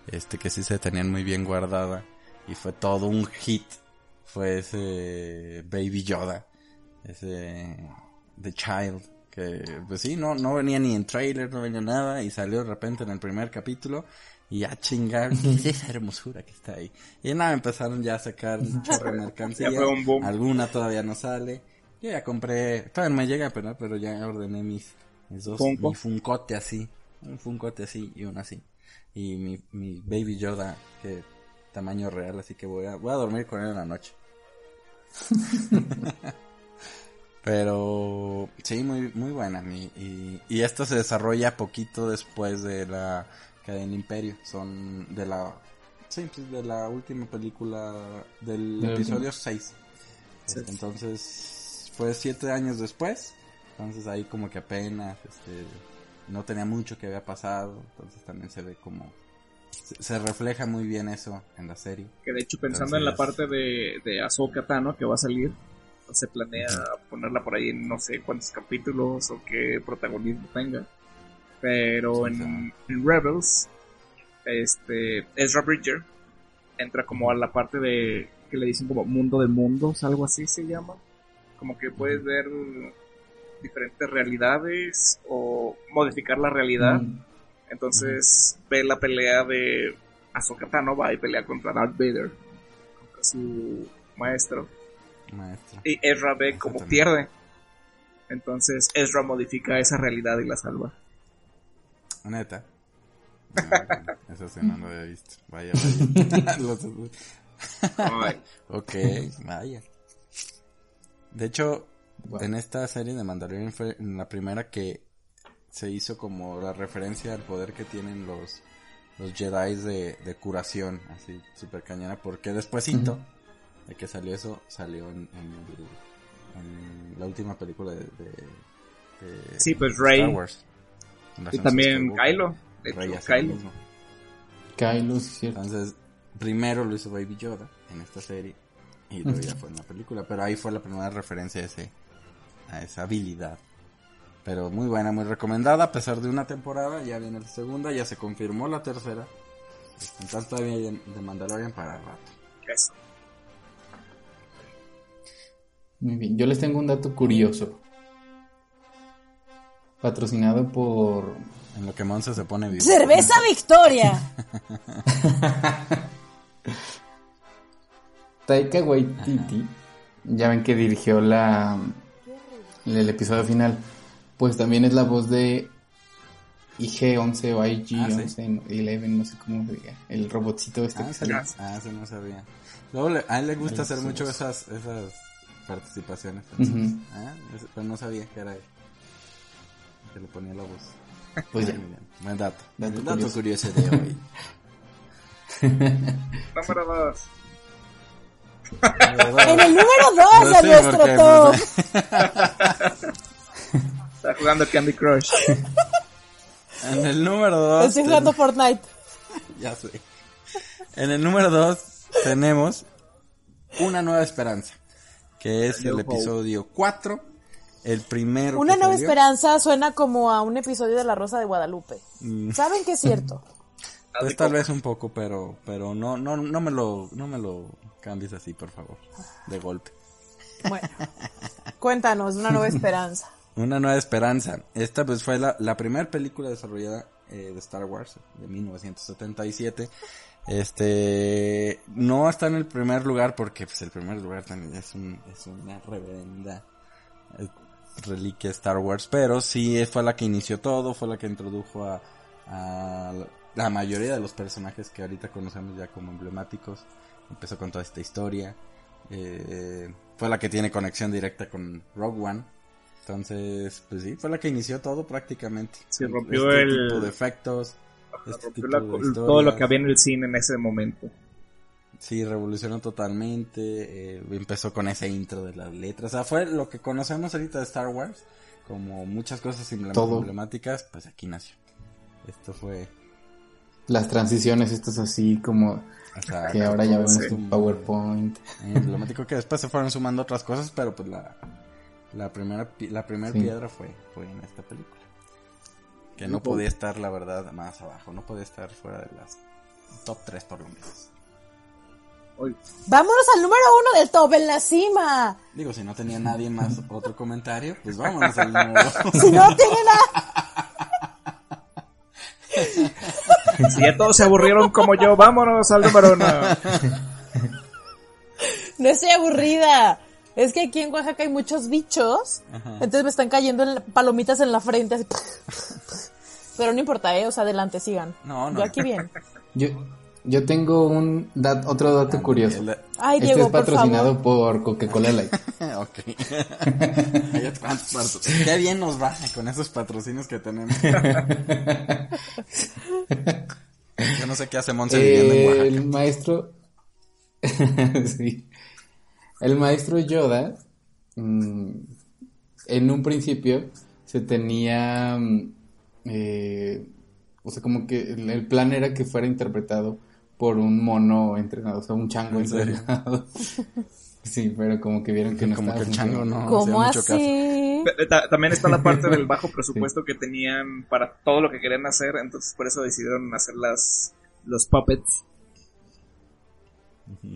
Este, que sí se tenían muy bien guardada. Y fue todo un hit. Fue ese Baby Yoda. Ese The Child. Que pues sí, no, no venía ni en trailer, no venía nada. Y salió de repente en el primer capítulo. Y a chingar, ¿qué es esa hermosura que está ahí? Y nada, empezaron ya a sacar un chorro de mercancía. Alguna todavía no sale. Yo ya compré, todavía no me llega, pero, pero ya ordené mis, mis dos, Funko. mi funcote así, un Funkote así y uno así. Y mi, mi Baby Yoda, que tamaño real, así que voy a, voy a dormir con él en la noche. Pero sí, muy, muy buena. Y, y, esto se desarrolla poquito después de la cadena Imperio. Son de la Sí, pues de la última película del Del episodio último. 6. Sí. entonces fue siete años después. Entonces ahí como que apenas este, no tenía mucho que había pasado. Entonces también se ve como... Se, se refleja muy bien eso en la serie. Que de hecho, pensando en la parte de, de Ahsoka Tano que va a salir, se planea ponerla por ahí en no sé cuántos capítulos o qué protagonismo tenga. Pero Sí, en, en Rebels, este Ezra Bridger entra como a la parte de que le dicen como mundo de mundos, algo así se llama. Como que puedes ver diferentes realidades o modificar la realidad. Mm. Entonces ve la pelea de Ahsoka Tano, va y pelea contra Darth Vader, contra su maestro. Maestro. Y Ezra ve como Exactamente. pierde. Entonces Ezra modifica esa realidad y la salva. Neta. No, eso sí no lo había visto. Vaya, vaya. Ok, vaya. De hecho, en esta serie de Mandalorian fue la primera que se hizo como la referencia al poder que tienen los los Jedi de, de curación, así super cañona, porque despuésito Ujú. de que salió eso, salió en, en en la última película de, de- de Sí, pues Rey. Star Wars. En y también Skywalker. Kylo. De Rey hecho, Kylo. Kylo, sí. Entonces, primero lo hizo Baby Yoda en esta serie y luego ya fue en la película, pero ahí fue la primera referencia a ese a esa habilidad. Pero muy buena, muy recomendada, a pesar de una temporada, ya viene la segunda, ya se confirmó la tercera. Entonces todavía hay de Mandalorian para rato. Muy bien. Yo les tengo un dato curioso. Patrocinado por En lo que Monza se pone vivo. Cerveza Victoria. Taika Waititi. Ya ven que dirigió la el episodio final. Pues también es la voz de IG-11 o IG-11, no, 11, no sé cómo se diga. El robotcito este Ah, que sí, sale. ah, sí, no sabía. Luego le- a él le gusta hacer sí. mucho esas, esas participaciones. Ah, pero no sabía que era él. Que le ponía la voz. Pues ya. Buen dato. Dato dato, curioso. curioso de hoy. Número 2. En el número 2 No de nuestro top. Está jugando Candy Crush. En el número 2. Estoy jugando Fortnite. Ya sé. En el número 2 tenemos Una Nueva Esperanza. Que es New el Hope. episodio 4. El primero. Una nueva salió. esperanza suena como a un episodio de La Rosa de Guadalupe. Mm, ¿Saben que es cierto? Pues tal vez un poco, pero, pero no, no, no me lo, no me lo cambies así, por favor. De golpe. Bueno, cuéntanos, una nueva esperanza. Una nueva esperanza. Esta pues fue la, la primera película desarrollada eh, de Star Wars de 1977. Este no está en el primer lugar porque pues el primer lugar también es, un, es una reverenda eh, reliquia Star Wars, pero sí fue la que inició todo, fue la que introdujo a, a la mayoría de los personajes que ahorita conocemos ya como emblemáticos. Empezó con toda esta historia. Eh, fue la que tiene conexión directa con Rogue One. Entonces, pues sí, fue la que inició todo prácticamente. Sí, rompió este el- tipo de efectos. este Rompió tipo la- de todo lo que había en el cine en ese momento. Sí, revolucionó totalmente. eh, empezó con ese intro de las letras. O sea, fue lo que conocemos ahorita de Star Wars. Como muchas cosas Todo. emblemáticas, pues aquí nació. Esto fue. Las transiciones estas así como o sea, que ahora ya vemos tu PowerPoint. Emblemático que después se fueron sumando otras cosas, pero pues la, la primera, la primera Sí. piedra fue, fue en esta película. Que no podía estar, la verdad, más abajo. No podía estar fuera de las top 3 por lo menos. Uy, Vámonos al número uno del top, en la cima. Digo, si no tenía nadie más otro comentario, pues vámonos al número Si no tiene nada. Si ya todos se aburrieron como yo, vámonos al número uno. No estoy aburrida. Es que aquí en Oaxaca hay muchos bichos. Ajá. Entonces me están cayendo en la- palomitas en la frente. Así. Pero no importa, ¿eh? O sea, adelante, sigan. No, no. Yo aquí bien. Yo, yo tengo un dat- otro dato curioso. Ay, este Diego, es por patrocinado favor. por Coca-Cola Light. ok. Hay Qué bien nos va con esos patrocinios que tenemos. Yo no sé qué hace Monse viviendo en Oaxaca. el maestro. sí. El maestro Yoda. mm, en un principio se tenía. mm, eh, o sea, como que el plan era que fuera interpretado por un mono entrenado, o sea, un chango entrenado. sí, pero como que vieron que no Como que estaba el chango funcionando. no. ¿Cómo hacía mucho caso. así? Eh, ta- También está la parte del bajo presupuesto que tenían para todo lo que querían hacer, entonces por eso decidieron hacer las los puppets,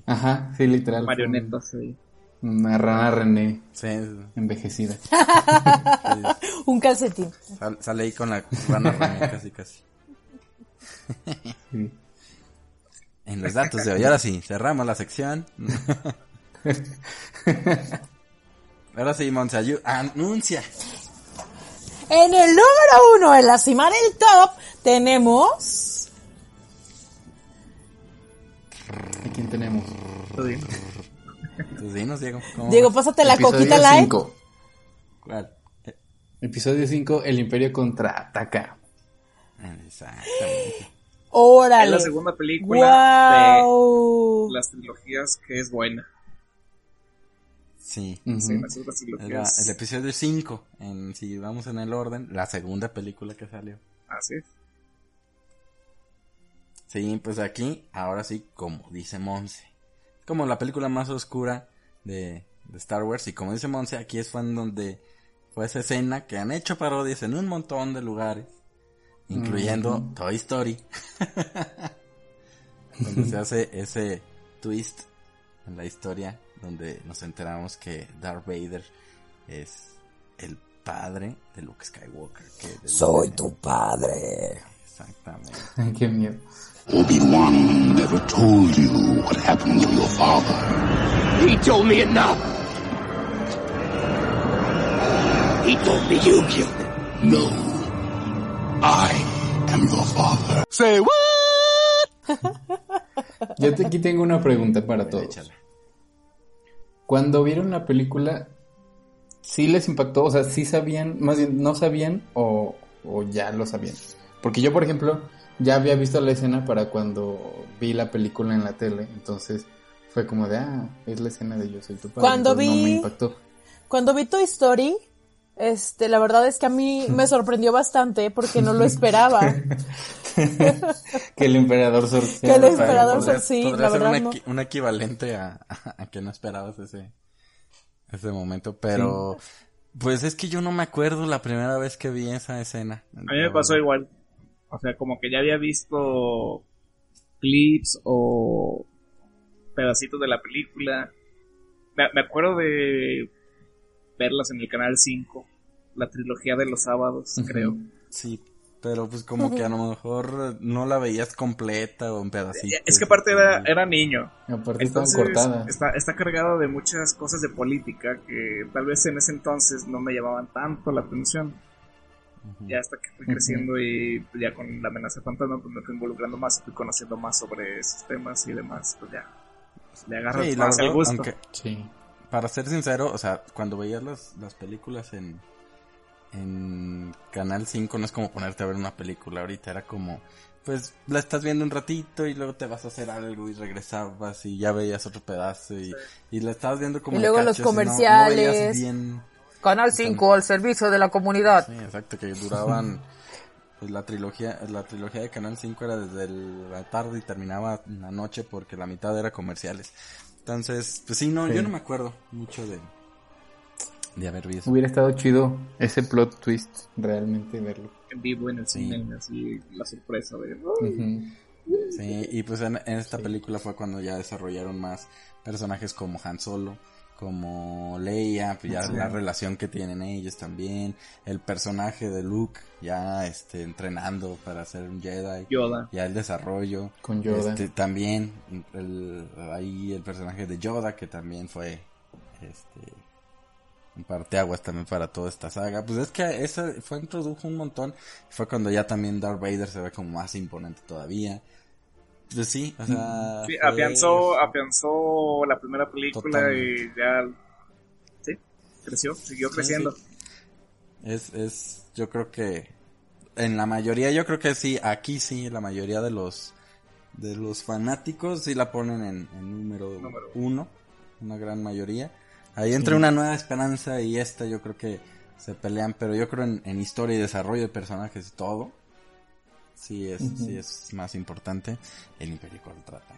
Ajá, sí, literal. marionetas. ahí. Una rana René Sí, envejecida. Un calcetín. sal- sale ahí con la rana René, casi casi. Sí. En los datos de hoy, ahora sí, cerramos la sección. Ahora sí, Monse, ayu- anuncia. En el número uno, en la cima del top, tenemos... ¿A quién tenemos? Tus dinos, Diego. ¿cómo Diego, pásate la Episodio coquita light. cinco. ¿Cuál? Episodio 5, El Imperio contraataca. Exactamente. Es la segunda película Wow. de las trilogías que es buena. Sí. Sí, las otras trilogías. el episodio 5, en, si vamos en el orden, la segunda película que salió. Así es. Sí, pues aquí, ahora sí, como dice Monse. Como la película más oscura de, de Star Wars. Y como dice Monse, aquí es fue en donde fue esa escena que han hecho parodias en un montón de lugares. Incluyendo Toy Story. donde se hace ese twist en la historia. Donde nos enteramos que Darth Vader es el padre de Luke Skywalker. que Soy tu padre. Exactamente. Ay, qué miedo. Obi-Wan never told you what happened to your father. He told me enough. He told me you killed him. No. I am your father. Say what? Yo te- aquí tengo una pregunta para todos. Échala. Cuando vieron la película, ¿sí les impactó? O sea, ¿sí sabían, más bien, no sabían o, o ya lo sabían? Porque yo, por ejemplo, ya había visto la escena para cuando vi la película en la tele, entonces fue como de, ah, es la escena de Yo soy tu padre. Cuando entonces no vi- me impactó. Cuando vi Toy Story, este, la verdad es que a mí me sorprendió bastante porque no lo esperaba. que el emperador Sor- Que el emperador padre. Sor- sí, podría la ser verdad un, no. equi- un equivalente a, a que no esperabas ese, ese momento, pero pues es que yo no me acuerdo la primera vez que vi esa escena. A mí me pasó igual. O sea, como que ya había visto clips o pedacitos de la película. Me, me acuerdo de verlas en el canal 5, la trilogía de los sábados, creo. Sí, pero pues como que a lo mejor no la veías completa o en pedacitos. Es que aparte era, era niño. Aparte Entonces cortadas. está, está cargado de muchas cosas de política que tal vez en ese entonces no me llamaban tanto la atención. Ya hasta que fui creciendo y ya con la amenaza fantasma pues me fui involucrando más y fui conociendo más sobre esos temas y demás, pues ya le agarras Sí, la más el verdad, gusto. aunque Sí. para ser sincero, o sea, cuando veías las, las películas en, en Canal 5 no es como ponerte a ver una película ahorita, era como, pues la estás viendo un ratito y luego te vas a hacer algo y regresabas y ya veías otro pedazo y, y la estabas viendo como Y luego los cachos no- no veías comerciales. bien. Canal 5 al servicio de la comunidad. Sí, exacto, que duraban, pues la trilogía, la trilogía de Canal 5 era desde el- la tarde y terminaba en la noche porque la mitad era comerciales. Entonces, pues sí, no, Sí. yo no me acuerdo mucho de, de haber visto. Hubiera estado chido ese plot twist, realmente verlo. En vivo en el Sí. cine, así la sorpresa de... Sí, y pues en, en esta película fue cuando ya desarrollaron más personajes como Han Solo, como Leia, pues ya la relación que tienen ellos también, el personaje de Luke ya este entrenando para ser un Jedi, Yoda. ya el desarrollo, Con Yoda. este, también el, ahí el personaje de Yoda que también fue este parteaguas también para toda esta saga. Pues es que esa fue introdujo un montón. Fue cuando ya también Darth Vader se ve como más imponente todavía. Pues sí, o sea. Sí, fue- afianzó, afianzó la primera película Totalmente. y ya. Sí, creció, siguió Sí, creciendo. sí. Es, es, yo creo que en la mayoría, yo creo que sí, aquí sí, la mayoría de los de los fanáticos sí la ponen en, en número, Número uno, una gran mayoría. Ahí entre una nueva esperanza y esta yo creo que se pelean, pero yo creo en, en historia y desarrollo de personajes y todo, sí es, sí es más importante el Imperio Contraataca.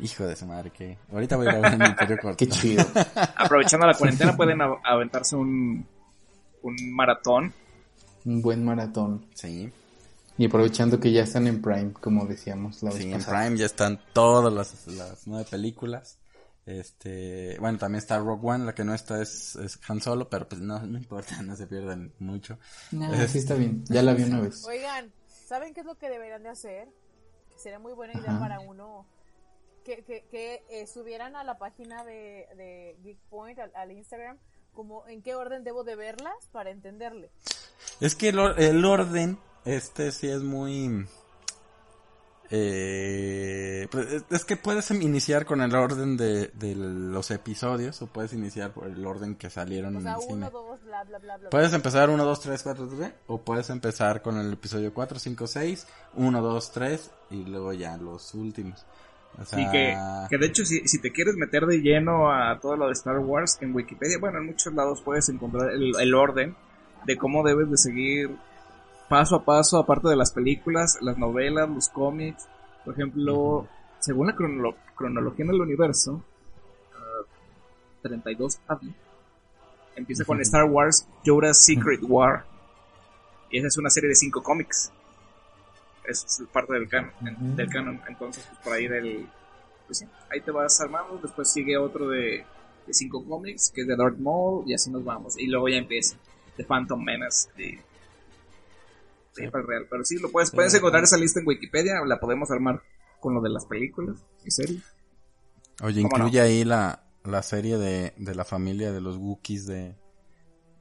Hijo de su madre, que ahorita voy a ver el Imperio Qué Contraataca. chido. Aprovechando la cuarentena pueden aventarse un, un maratón. Un buen maratón. Sí. Y aprovechando que ya están en Prime, como decíamos la vez Sí, en. Prime ya están todas las, las nueve películas. Este, bueno, también está Rogue One, la que no está es, es Han Solo, pero pues no, no importa, no se pierdan mucho. Nah, sí está bien. Ya la vi una vez. Oigan, ¿saben qué es lo que deberían de hacer? Que sería muy buena idea Ajá. para uno que, que, que eh, subieran a la página de, de Geek Point, al, al Instagram, como en qué orden debo de verlas para entenderle. Es que el, or- el orden, este sí es muy... Eh, pues, es- es que puedes iniciar con el orden de, de los episodios o puedes iniciar por el orden que salieron O en sea, el cine. uno, dos, bla, bla, bla, bla. Puedes empezar 1, 2, 3, 4, 3, o puedes empezar con el episodio 4, 5, 6, 1, 2, 3 y luego ya los últimos. O sea, Y que, que de hecho, si, si te quieres meter de lleno a todo lo de Star Wars, en Wikipedia, bueno, en muchos lados puedes encontrar el, el orden de cómo debes de seguir paso a paso, aparte de las películas, las novelas, los cómics. Por ejemplo, según la cronolo- cronología del universo, ah, 32 AD, empieza con. Star Wars Yoda's Secret War. Y esa es una serie de cinco cómics. Eso es parte del canon, del canon. Entonces, pues, por ahí del... Pues sí, ahí te vas armando. Después sigue otro de, de cinco cómics, que es de Darth Maul, y así nos vamos. Y luego ya empieza The Phantom Menace. De, de para el real. Pero sí, lo puedes, puedes encontrar esa lista en Wikipedia. La podemos armar con lo de las películas y series. Oye, ¿Cómo incluye ahí la, la serie de, de la familia de los Wookiees de,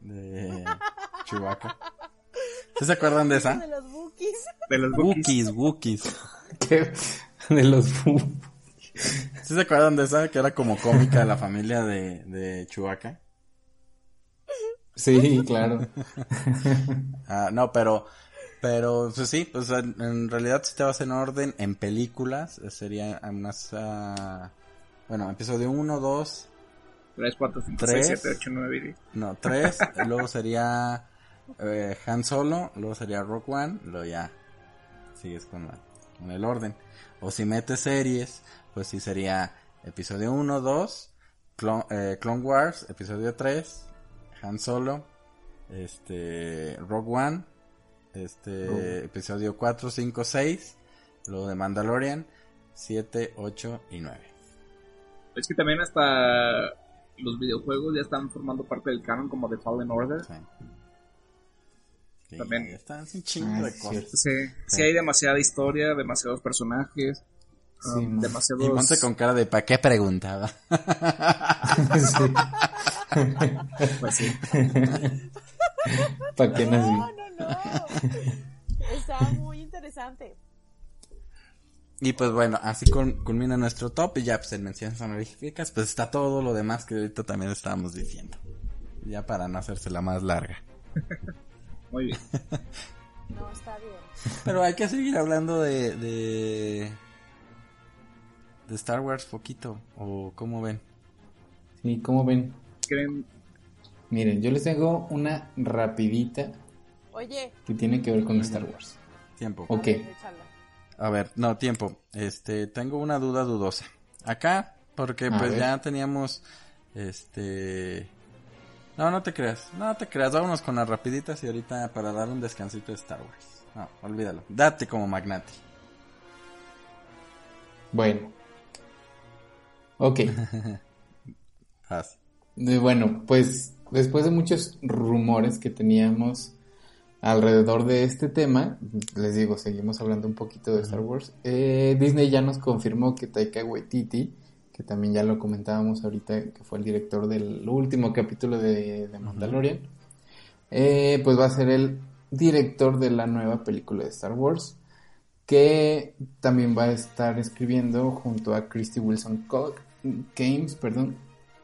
de Chewbacca. ¿Sí se acuerdan de De esa? los bookies. De los Wookiees. Wookiees, Wookiees. ¿Qué? De los fu- ¿Sí se acuerdan de esa? Que era como cómica de la familia de, de Chewbacca. Sí, claro. Ah, no, pero, pero, pues sí, pues en, realidad si te vas en orden, en películas, eh, sería unas, ah, bueno, episodio 1, 2, 3, 4, 5, Tres. 6, 7, 8, 9 y 10. no, 3, luego sería eh, Han Solo, luego sería Rock One, luego ya sigues con, la- con el orden. O si metes series, pues sí sería episodio 1, 2, Clone, eh, Clone Wars, episodio 3, Han Solo, este, Rogue One, este, Rogue. episodio 4, 5, 6, luego de Mandalorian, 7, 8 y 9. Es que también hasta los videojuegos ya están formando parte del canon como The Fallen Order. Sí. Sí, También. Están un chingo Ah, de cosas. Sí, sí hay demasiada historia, demasiados personajes, Sí, um, demasiados... Y ponte con cara de ¿para qué preguntaba? Sí. Pues sí. ¿Para qué nací? No, no, no. Está muy interesante. Y pues bueno, así culmina nuestro top y ya pues en menciones honoríficas pues está todo lo demás que ahorita también estábamos diciendo. Ya para no hacerse la más larga. Muy bien. No, está bien. Pero hay que seguir hablando de, de, de Star Wars poquito, o cómo ven. Sí, ¿cómo ven? ¿Creen? Miren, yo les tengo una rapidita Oye. que tiene que ver con Star Wars. Tiempo. Ok. a ver, no, tiempo. Este, tengo una duda dudosa. Acá, porque A pues ver. ya teníamos, este... No, no te creas, no te creas, vámonos con las rapiditas y ahorita para dar un descansito de Star Wars. No, olvídalo. Date como magnate. Bueno. Ok. Haz. Eh, Bueno, pues después de muchos rumores que teníamos alrededor de este tema, les digo, seguimos hablando un poquito de Star Wars. eh, Disney ya nos confirmó que Taika Waititi que también ya lo comentábamos ahorita, que fue el director del último capítulo de, de Mandalorian, eh, pues va a ser el director de la nueva película de Star Wars, que también va a estar escribiendo junto a Christy Wilson Games, perdón,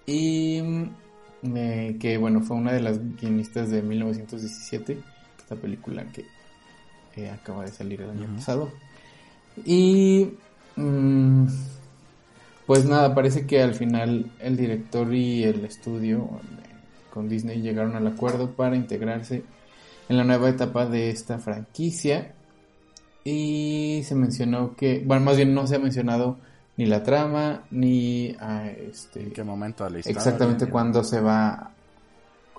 y mm, eh, que bueno, fue una de las guionistas de 1917, esta película que eh, acaba de salir el año pasado. Y mm, pues nada, parece que al final el director y el estudio eh, con Disney llegaron al acuerdo para integrarse en la nueva etapa de esta franquicia. Y se mencionó que, bueno, más bien no se ha mencionado ni la trama, ni a este, ¿En qué momento de la historia? exactamente cuándo se va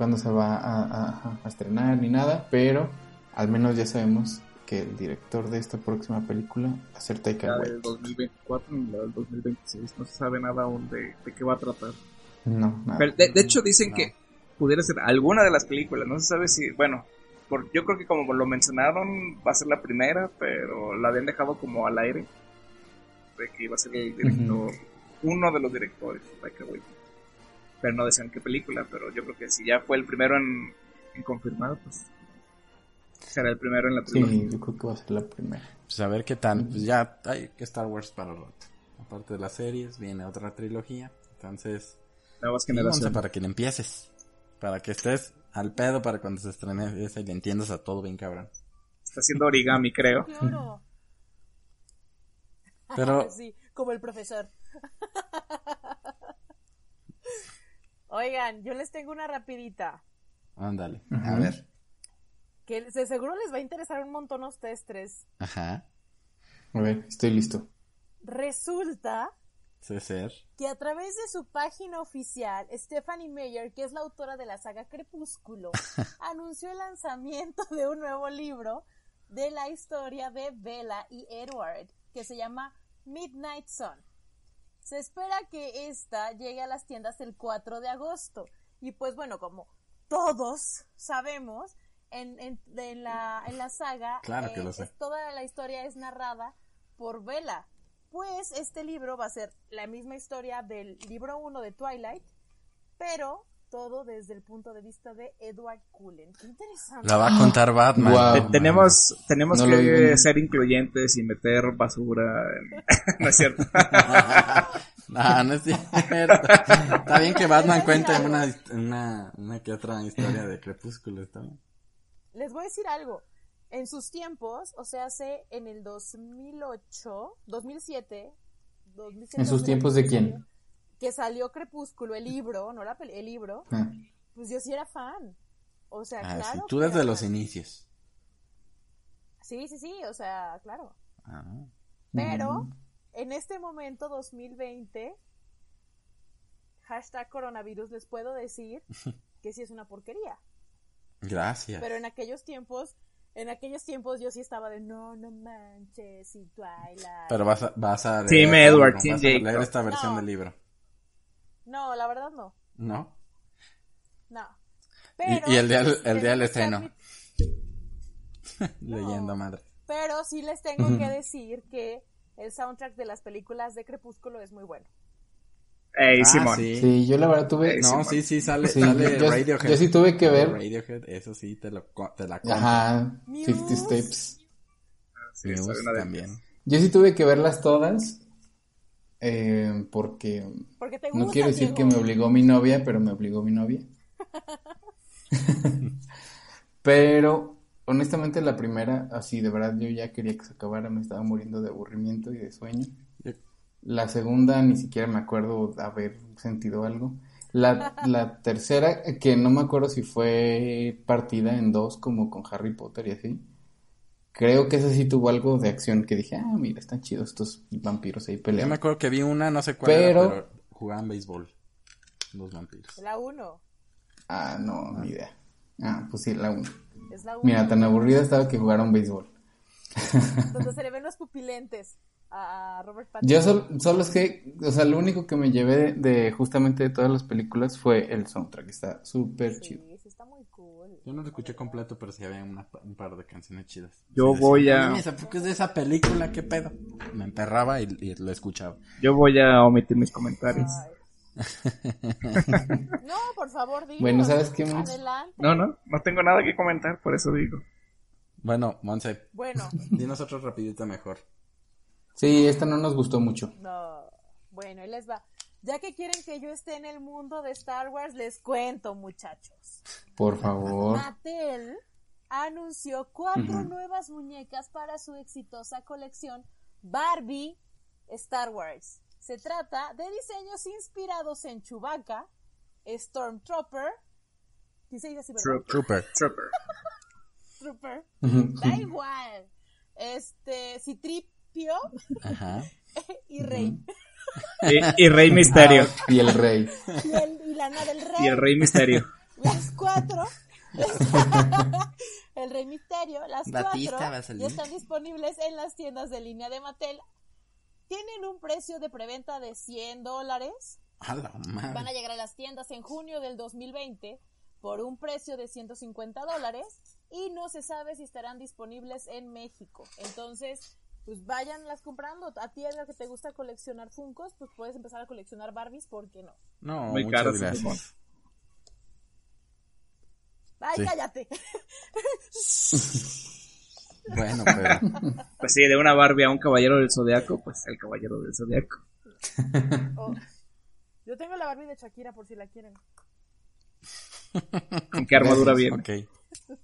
cuándo se va a, a- a estrenar ni nada, pero al menos ya sabemos que el director de esta próxima película va a ser Taika La del Waititi. 2024 y la del 2026. No se sabe nada aún de, de qué va a tratar. No, nada. Pero de, de hecho dicen No. que pudiera ser alguna de las películas. No se sabe si, bueno, por, yo creo que como lo mencionaron va a ser la primera, pero la habían dejado como al aire. De que iba a ser el director, uno de los directores, Taika Waititi. Pero no decían qué película, pero yo creo que si ya fue el primero en, en confirmar, pues será el primero en la trilogía. Sí, yo creo que va a ser la primera. Pues a ver qué tal. Pues ya hay que Star Wars para rato. Aparte de las series, viene otra trilogía. Entonces, Nuevas generaciones. para que le empieces. Para que estés al pedo para cuando se estrene esa y le entiendas a todo bien cabrón. Está haciendo origami, creo. Claro. Pero- sí, como el profesor. Oigan, yo les tengo una rapidita. Ándale. A ver. Que de seguro les va a interesar un montón a ustedes tres. Ajá. A ver, estoy listo. Resulta Sé ser. que a través de su página oficial, Stephanie Meyer, que es la autora de la saga Crepúsculo, anunció el lanzamiento de un nuevo libro de la historia de Bella y Edward, que se llama Midnight Sun. Se espera que esta llegue a las tiendas el 4 de agosto. Y pues bueno, como todos sabemos, en, en- de la, en la saga, eh, Claro que lo sé. es- toda la historia es narrada por Bella. Pues este libro va a ser la misma historia del libro 1 de Twilight, pero todo desde el punto de vista de Edward Cullen. Qué interesante. La va a contar Batman. Tenemos tenemos No que ser incluyentes y meter basura. en- no es cierto. no, no es cierto. Está bien que Batman cuente una, una, una que otra historia de Crepúsculo, está bien. Les voy a decir algo. En sus tiempos, o sea, hace en el 2008, 2007, 2007 ¿En sus tiempos de quién? Que salió Crepúsculo, el libro, no la peli- el libro, Ah, pues yo sí era fan. O sea, Ah, claro. sí, tú desde era los fan. inicios. Sí, sí, sí, o sea, claro. Ah. Pero en este momento, 2020, hashtag coronavirus, les puedo decir que sí es una porquería. Gracias. Pero en aquellos tiempos, en aquellos tiempos yo sí estaba de no, no manches, y Twilight. Pero vas a, vas a leer, Edward, vas a esta versión No. del libro, No, la verdad no. ¿no? No. Y- y el día- sí el día del estreno. Leyendo madre. Pero sí les tengo que decir que el soundtrack de las películas de Crepúsculo es muy bueno. Ey, Ah, Simón. sí. Sí, yo la verdad tuve... No, Simón. sí, sí, sale, Sí, sale yo- Radiohead. yo sí tuve que ver- Radiohead, eso sí, te, lo, te la compro. Ajá, Muse. 50 Steps. Sí, Muse una de también. Yo sí tuve que verlas todas. Eh, porque Porque te gusta, no quiero decir Diego. que me obligó mi novia, pero me obligó mi novia. pero honestamente la primera, así de verdad yo ya quería que se acabara, me estaba muriendo de aburrimiento y de sueño. La segunda ni siquiera me acuerdo haber sentido algo. La, la tercera, que no me acuerdo si fue partida en dos como con Harry Potter y así. Creo que esa sí tuvo algo de acción que dije, ah, mira, están chidos estos vampiros ahí Yo me peleando. acuerdo que vi una, no sé cuál Pero- era, pero jugaban béisbol. Los vampiros. La 1. Ah, no, ni idea. Ah, pues sí, la uno. Es la 1. Mira, tan aburrida estaba que jugaron béisbol. Donde se le ven los pupilentes a Robert Pattinson. Yo sol- solo es que, o sea, lo único que me llevé de, de justamente de todas las películas fue el soundtrack. Está súper chido. Sí, cool. Yo no lo escuché completo, pero sí había una un par de canciones chidas. Yo Sí, voy decía, a- "Oye, ¿esa- ¿Por qué es de esa película? ¿Qué pedo? Me emperraba y, y lo escuchaba. Yo voy a omitir mis comentarios. No, por favor, dinos. Bueno, ¿sabes qué? Adelante. No, no, no tengo nada que comentar, por eso digo. Bueno, Monse, Bueno, dinos otro rapidito mejor. Sí, esta no nos gustó mucho. no. Bueno, ahí les va. Ya que quieren que yo esté en el mundo de Star Wars, les cuento, muchachos. Por favor. Mattel anunció cuatro nuevas muñecas para su exitosa colección Barbie Star Wars. Se trata de diseños inspirados en Chewbacca, Stormtrooper, ¿sí se dice así. Trooper. Trooper. Trooper, da igual. Este, Citripio Ajá. y Rey. Y, y Rey Misterio. Y el rey. Y, el, y Lana del Rey. Y el Rey Misterio. Las cuatro. el Rey Misterio, las Batista cuatro ya están disponibles en las tiendas de línea de Mattel. Tienen un precio de preventa de 100 dólares. A la Van a llegar a las tiendas en junio del 2020 por un precio de 150 dólares y no se sabe si estarán disponibles en México. Entonces, pues váyanlas comprando. A ti, Edgar, que te gusta coleccionar Funkos, pues puedes empezar a coleccionar Barbies, ¿por qué no? No, Muy muchas caro, sí, gracias. ¡Ay, Sí. cállate! Bueno, pero Pues sí, de una Barbie a un caballero del zodiaco, pues el caballero del zodiaco. Oh. Yo tengo la Barbie de Shakira por si la quieren. ¿Con qué armadura viene? ok.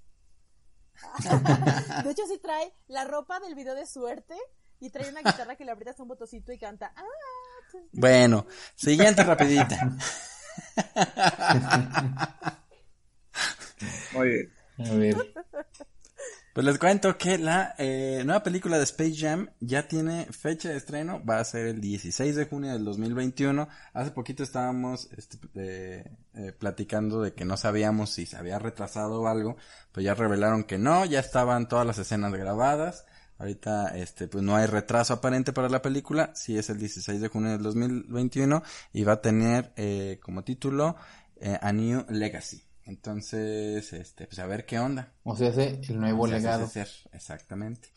De hecho, sí trae la ropa del video de suerte y trae una guitarra que le aprietas un botoncito y canta. Ah, Bueno, siguiente rapidita. Muy bien. A ver. Pues les cuento que la eh, nueva película de Space Jam ya tiene fecha de estreno, va a ser el 16 de junio del 2021. Hace poquito estábamos este, eh, platicando de que no sabíamos si se había retrasado o algo, pues ya revelaron que no, ya estaban todas las escenas grabadas. Ahorita, este, pues no hay retraso aparente para la película, sí es el 16 de junio del 2021 y va a tener eh, como título eh, A New Legacy. Entonces, este, pues a ver qué onda. O sea, hace el nuevo Se hace legado. ser, exactamente.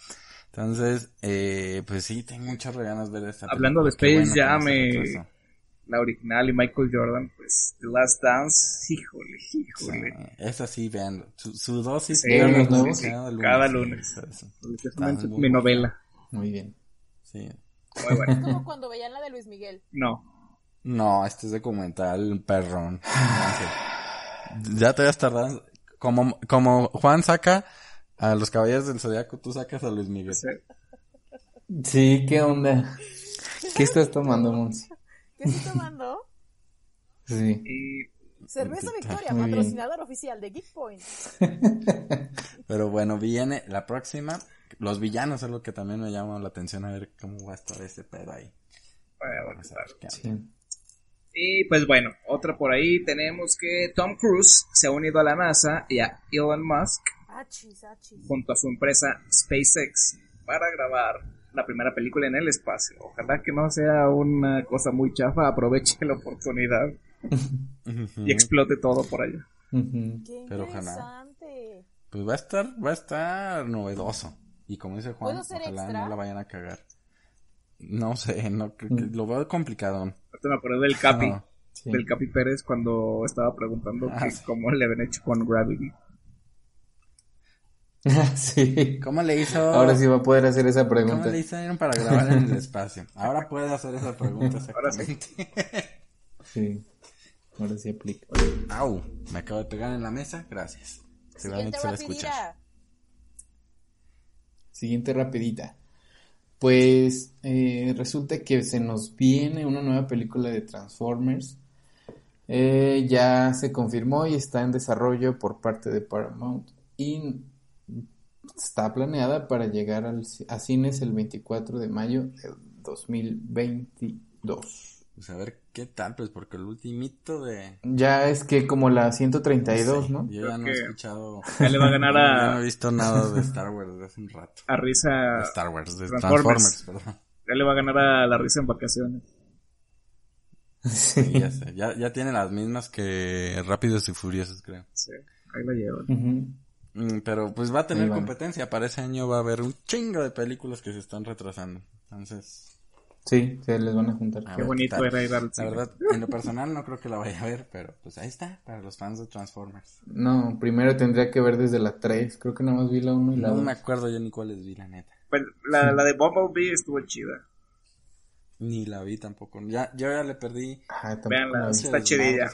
Entonces, eh, pues sí, tengo muchas ganas de ver esta Hablando de película. Qué Space bueno Jam, que no se eh. La original y Michael Jordan, pues The Last Dance, híjole, Sí, híjole. esa sí, vean, su, su dosis Sí, vean los los nuevos, nuevos cada lunes. sí, Está muy mi bueno. novela. Muy bien. Sí. Muy bueno. es como cuando veían la de Luis Miguel. No. No, este es documental, perrón. Ya te habías tardado. Como, como Juan saca a los caballeros del zodiaco, tú sacas a Luis Miguel. Sí. ¿qué onda? ¿Qué estás tomando, Mons? ¿Qué estoy tomando? Sí. Y Cerveza Victoria, Muy bien. patrocinador oficial de Geek Point. Pero bueno, viene la próxima. Los villanos es lo que también me llama la atención a ver cómo va a estar ese pedo ahí. bueno, Vamos a ver qué. Sí. Y pues bueno, otra por ahí tenemos que Tom Cruise se ha unido a la NASA y a Elon Musk Achis, achis. junto a su empresa SpaceX para grabar la primera película en el espacio. Ojalá que no sea una cosa muy chafa, aproveche la oportunidad y explote todo por allá. Qué Pero ojalá. Pues va a estar, va a estar novedoso. Y como dice Juan, ¿Puedo ser ojalá extra? no la vayan a cagar. No sé, no, creo que lo veo complicado. Ahorita me acuerdo del Capi. Sí. del Capi Pérez cuando estaba preguntando Ah, que sí. cómo le habían hecho con Gravity. sí. ¿Cómo le hizo? Ahora sí va a poder hacer esa ¿Cómo pregunta. le hicieron para grabar en el espacio? Ahora puede hacer esa pregunta Ahora sí. Sí. Ahora sí aplica. Au, me acabo de pegar en la mesa, gracias. Seguramente se va a escuchar. Siguiente rapidita. Pues eh, resulta que se nos viene una nueva película de Transformers. Eh, ya se confirmó y está en desarrollo por parte de Paramount. Y está planeada para llegar al a cines el 24 de mayo del 2022. Pues a ver qué tal, pues porque el ultimito de... Ya es que como la 132, ¿no? Yo ya no he escuchado... Ya le va a ganar Ya no a, he visto nada de Star Wars desde hace un rato. a Risa, De Star Wars, de Transformers. Transformers, perdón. ya le va a ganar a la Risa en vacaciones. Sí, ya sé. Ya, ya tiene las mismas que Rápidos y Furiosos, creo. Sí. Ahí la llevan. Mm, Pero pues va a tener competencia. Para ese año va a haber un chingo de películas que se están retrasando. Entonces, Sí, se les van a juntar. a Qué ver bonito era ir al La cine. verdad, en lo personal no creo que la vaya a ver, pero pues ahí está, para los fans de Transformers. No, primero tendría que ver desde la 3. Creo que nada más vi la 1 y la No 2. me acuerdo yo ni cuáles vi, la neta. Pues, la, la de Bumblebee estuvo chida. Ni la vi tampoco. Ya, yo ya le perdí Ah, tampoco la sí. Está chidilla.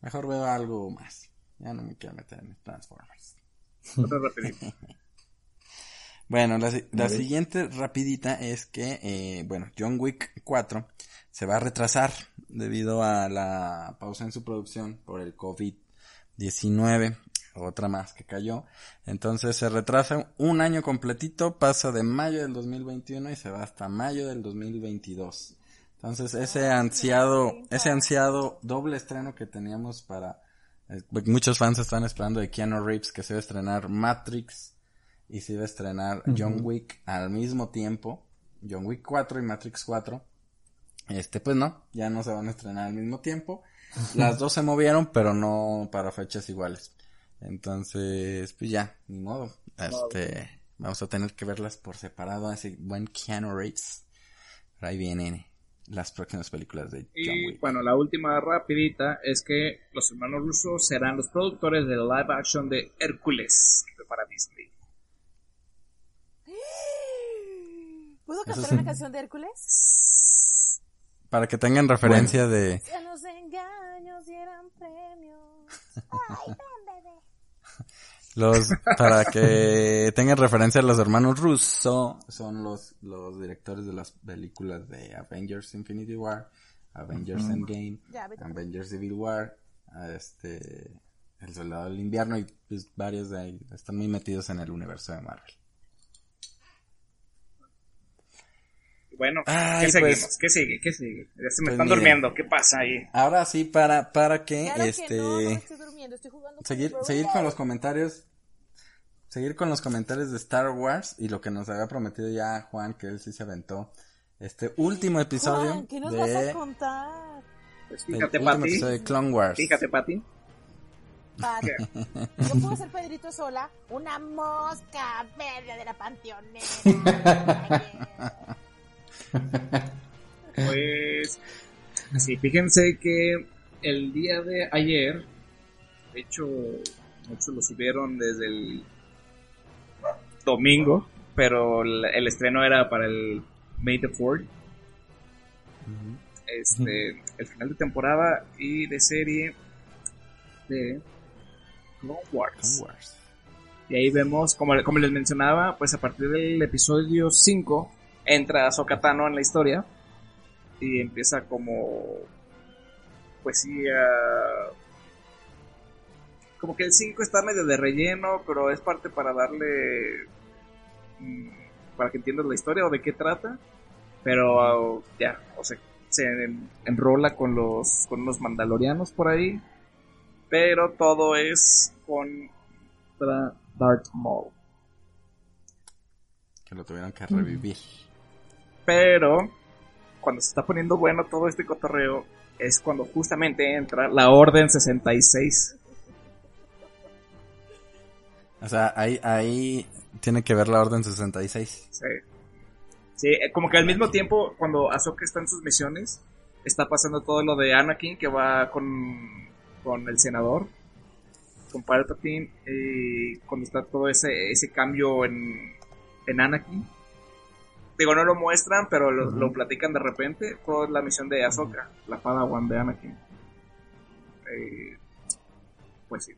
Mejor veo algo más. Ya no me quiero meter en Transformers. Otra rapidito. Bueno, la, siguiente rapidita es que, eh, bueno, John Wick 4 se va a retrasar debido a la pausa en su producción por el COVID-19, otra más que cayó. Entonces se retrasa un año completito, pasa de mayo del 2021 y se va hasta mayo del 2022. Entonces ese ansiado, ese ansiado doble estreno que teníamos para, eh, muchos fans están esperando de Keanu Reeves que se va a estrenar Matrix y se iba a estrenar John Wick al mismo tiempo, John Wick 4 y Matrix 4. Este, pues no, ya no se van a estrenar al mismo tiempo. Las dos se movieron, pero no para fechas iguales. Entonces, pues ya, ni modo. Este, vamos a tener que verlas por separado, así buen Keanu Reeves. Pero ahí vienen las próximas películas de John Y Wick. bueno, la última rapidita es que los hermanos rusos serán los productores de live action de Hércules para Disney. ¿Puedo cantar sí. una canción de Hércules? Para que tengan referencia de, los engaños dieran premios. Ay, ven, bebé. Los, para que tengan referencia, los hermanos Russo son los, los directores de las películas de Avengers Infinity War, Avengers Endgame, Ya. Avengers Civil War, a este, El Soldado del Invierno y pues, varios de ahí están muy metidos en el universo de Marvel. Bueno, Ay, ¿qué seguimos? pues- ¿Qué sigue? ¿Qué sigue? Ya se me Pues están miren. durmiendo. ¿Qué pasa ahí? Ahora sí, para, para que, Claro que este, no, estoy durmiendo, estoy jugando con seguir, el seguir con los comentarios, seguir con los comentarios de Star Wars y lo que nos había prometido ya Juan, que él sí se aventó, este último episodio Juan, ¿qué nos de, vas a contar? Pues el fíjate, último Pati. de Clone Wars. Fíjate, Pati. Padre. Yo puedo ser Pedrito sola, una mosca verde de la panteonera. Pues, sí, fíjense que el día de ayer, de hecho, muchos lo subieron desde el domingo, pero el, estreno era para el May the 4th. Este, el final de temporada y de serie de Clone Wars. Clone Wars. Y ahí vemos, como, como les mencionaba, pues a partir del episodio 5 entra Ahsoka Tano en la historia y empieza como, pues sí, como que el 5 está medio de relleno, pero es parte para darle, mm, para que entiendas la historia o de qué trata, pero ya, o sea, se en- enrola con los, con unos mandalorianos por ahí, pero todo es con contra Darth Maul. Que lo tuvieron que revivir. Pero cuando se está poniendo bueno todo este cotorreo es cuando justamente entra la Orden 66. O sea, ahí, ahí tiene que ver la Orden 66. Sí. Sí, eh, como que al mismo tiempo cuando Ahsoka está en sus misiones está pasando todo lo de Anakin que va con, con el senador, con Palpatine, y cuando está todo ese, ese cambio en, en Anakin. Digo, no lo muestran, pero lo, lo platican de repente. Toda es la misión de Ahsoka, la Padawan de Anakin. Eh, pues sí.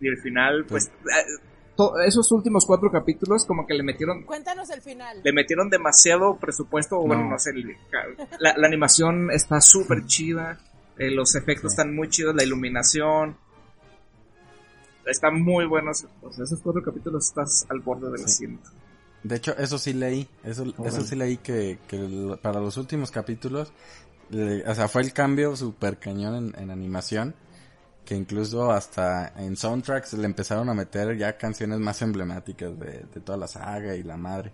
Y al final, pues, eh, esos últimos cuatro capítulos como que le metieron Cuéntanos el final. le metieron demasiado presupuesto, o bueno, No. no sé, el- la, la animación está súper chida, eh, los efectos Sí. están muy chidos, la iluminación, están muy buenos, o sea, esos cuatro capítulos estás al borde del Sí. asiento. De hecho, eso sí leí, eso, eso sí leí que, que el- para los últimos capítulos, le- o sea, fue el cambio super cañón en, en animación, que incluso hasta en soundtracks le empezaron a meter ya canciones más emblemáticas de, de toda la saga y la madre.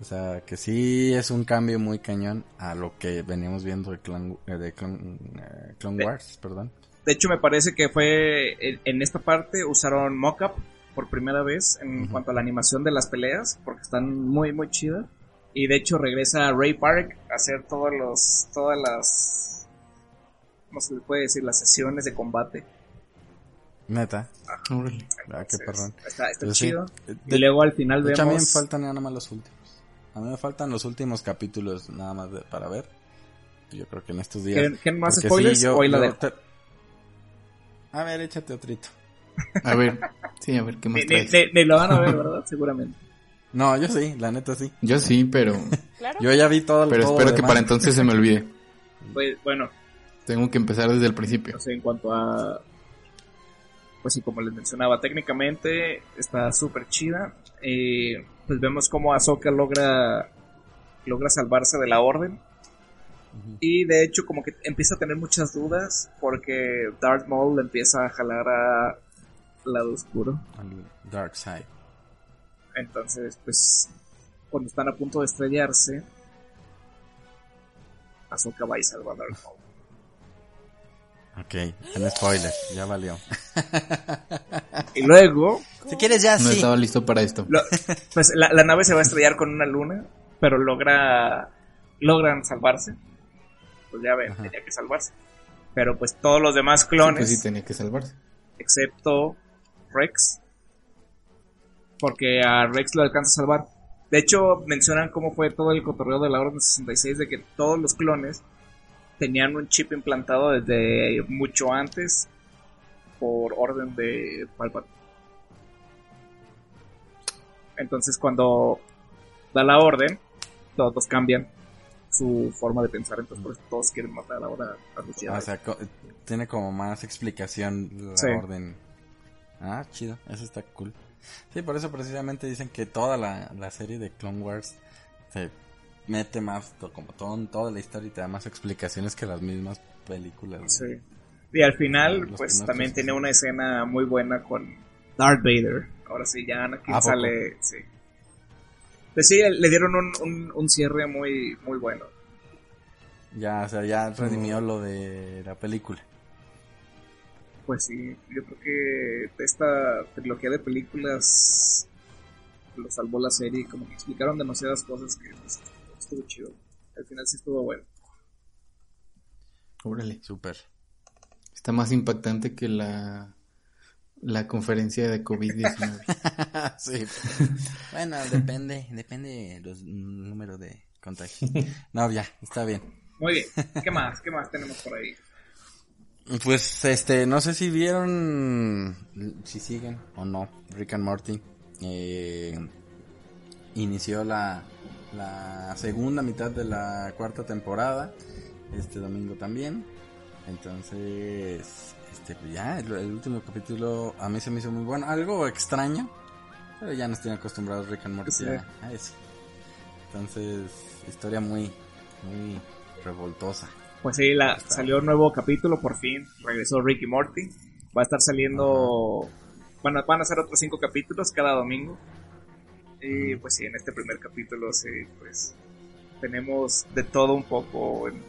O sea, que sí es un cambio muy cañón a lo que veníamos viendo de Clone, eh, de Clone, eh, Clone De- Wars, perdón. De hecho, me parece que fue en, en esta parte usaron mockup por primera vez en cuanto a la animación de las peleas, porque están muy, muy chidas. Y de hecho regresa Ray Park a hacer todos los, todas las, ¿cómo se le puede decir? Las sesiones de combate. Neta. Ah, qué perrón. Está, está sí. chido. De- y luego al final De hecho, a mí me vemos... faltan nada más los últimos. A mí me faltan los últimos capítulos nada más de- para ver. Yo creo que en estos días. ¿Quieren- más spoilers o ahí la te- A ver, échate otrito. A ver, sí, a ver, ¿qué más Ni, ni- traes? ni- ni lo van a ver, ¿verdad? Seguramente. No, yo sí, la neta sí. Yo sí, pero, Claro. Yo ya vi todo pero todo espero que demás. para entonces se me olvide. Pues, bueno, Tengo que empezar desde el principio. o sea, en cuanto a... Pues sí, como les mencionaba, técnicamente está súper chida. Eh, pues vemos cómo Ahsoka logra, logra salvarse de la orden. Y de hecho como que empieza a tener muchas dudas porque Darth Maul le empieza a jalar a lado oscuro. Al Dark Side. Entonces, pues, cuando están a punto de estrellarse, Ahsoka va y salva a Darth Maul. Ok, en spoiler, ya valió. Y luego, Si quieres ya No sí. estaba listo para esto. lo- pues la, la nave se va a estrellar con una luna, pero logra logran salvarse. Pues ya ven, Ajá. tenía que salvarse. Pero pues todos los demás Sí, clones, pues sí tenía que salvarse. excepto Rex, porque a Rex lo alcanza a salvar. De hecho, mencionan cómo fue todo el cotorreo de la Orden 66 de que todos los clones tenían un chip implantado desde mucho antes por orden de Palpatine. Entonces, cuando da la orden, todos cambian su forma de pensar, entonces por eso todos quieren matar ahora a los Jedi. O sea, co- tiene como más explicación la Sí. orden. Ah, chido, eso está cool. Sí, por eso precisamente dicen que toda la, la serie de Clone Wars se mete más, to- como todo, toda la historia y te da más explicaciones que las mismas películas. ¿no? Sí. Y al final, Los pues también tiene una escena muy buena con Darth Vader. Ahora sí, ya Anakin ¿A poco? sale. Sí. Pues sí, le dieron un, un, un cierre muy, muy bueno. Ya, o sea, ya redimió lo de la película. Pues sí, yo creo que esta trilogía de películas lo salvó la serie. Como que explicaron demasiadas cosas que pues, estuvo chido. Al final sí estuvo bueno. Órale. Súper. Está más impactante que la, la conferencia de COVID-19. sí. bueno, depende, depende los números de contagios. No, ya, está bien. Muy bien. ¿Qué más? ¿Qué más tenemos por ahí? Pues, este, no sé si vieron, si siguen o no, Rick and Morty. Eh, inició la, la segunda mitad de la cuarta temporada, este domingo también. Entonces, este, pues ya, el, el último capítulo a mí se me hizo muy bueno. Algo extraño, pero ya nos tiene acostumbrados Rick and Morty Sí. a, a eso. Entonces, historia muy, muy revoltosa. Pues sí, la, salió un nuevo capítulo, por fin. Regresó Ricky Morty. Va a estar saliendo. A, van a ser otros cinco capítulos cada domingo. Y pues sí, en este primer capítulo, sí, pues. Tenemos de todo un poco. en-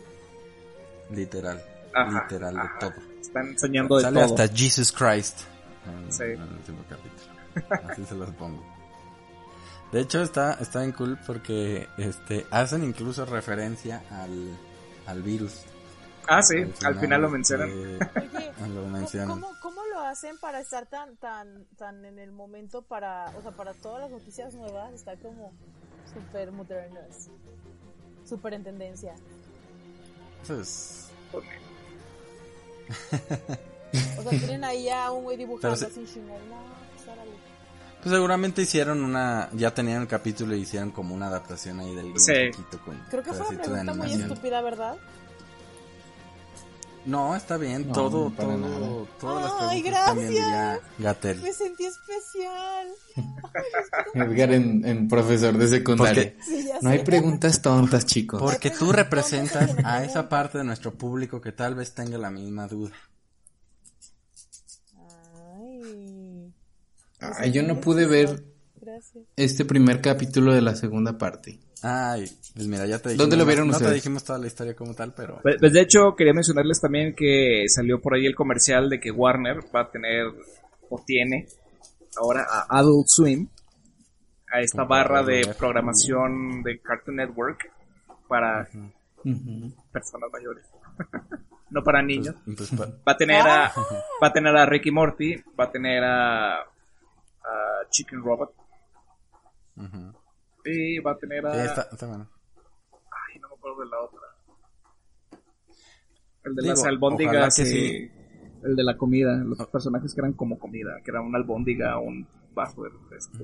Literal. Ajá, literal ajá. de todo. están soñando de Sale todo. hasta Jesus Christ. En, Sí. en el último capítulo. Así se los pongo. De hecho está, está bien cool porque este hacen incluso referencia al, al virus. Ah, sí, al final lo mencionan. Oye, lo ¿cómo- mencionan. ¿cómo, ¿cómo lo hacen para estar tan, tan, tan en el momento para, o sea, para todas las noticias nuevas? Está como súper modernas, súper en tendencia. Eso es- Pues, O sea, tienen ahí a un güey dibujando se-. No, pues órale. Pues seguramente hicieron una, ya tenían el capítulo y hicieron como una adaptación ahí del Sí. un poquito con Creo que fue una pregunta muy estúpida, ¿verdad? No, está bien, No, todo, no, para todo, nada. todas las Ay, preguntas también diría gracias. Gatel. Me sentí especial. Edgar en, en profesor de secundaria. Porque- Sí, ya No hay preguntas tontas, chicos. Porque tú representas a esa parte de nuestro público que tal vez tenga la misma duda. Ay. Ay, yo no pude ver sé. este primer capítulo de la segunda parte? Ay, pues mira, ya te dijimos. ¿Dónde lo vieron no, no te ustedes? dijimos toda la historia como tal, pero. Pues, pues, de hecho, quería mencionarles también que salió por ahí el comercial de que Warner va a tener, o tiene, ahora a Adult Swim, a esta Como barra de ver. programación de Cartoon Network para Ujú. personas mayores, no para niños. pues, pa- Va a tener a, va a tener a Ricky Morty, va a tener a, a Chicken Robot ujú. y va a tener a, Sí, bueno. ay, no me acuerdo de la otra. El de Digo, las albóndigas, que sí. el de la comida, los personajes que eran como comida, que era una albóndiga, un refresco.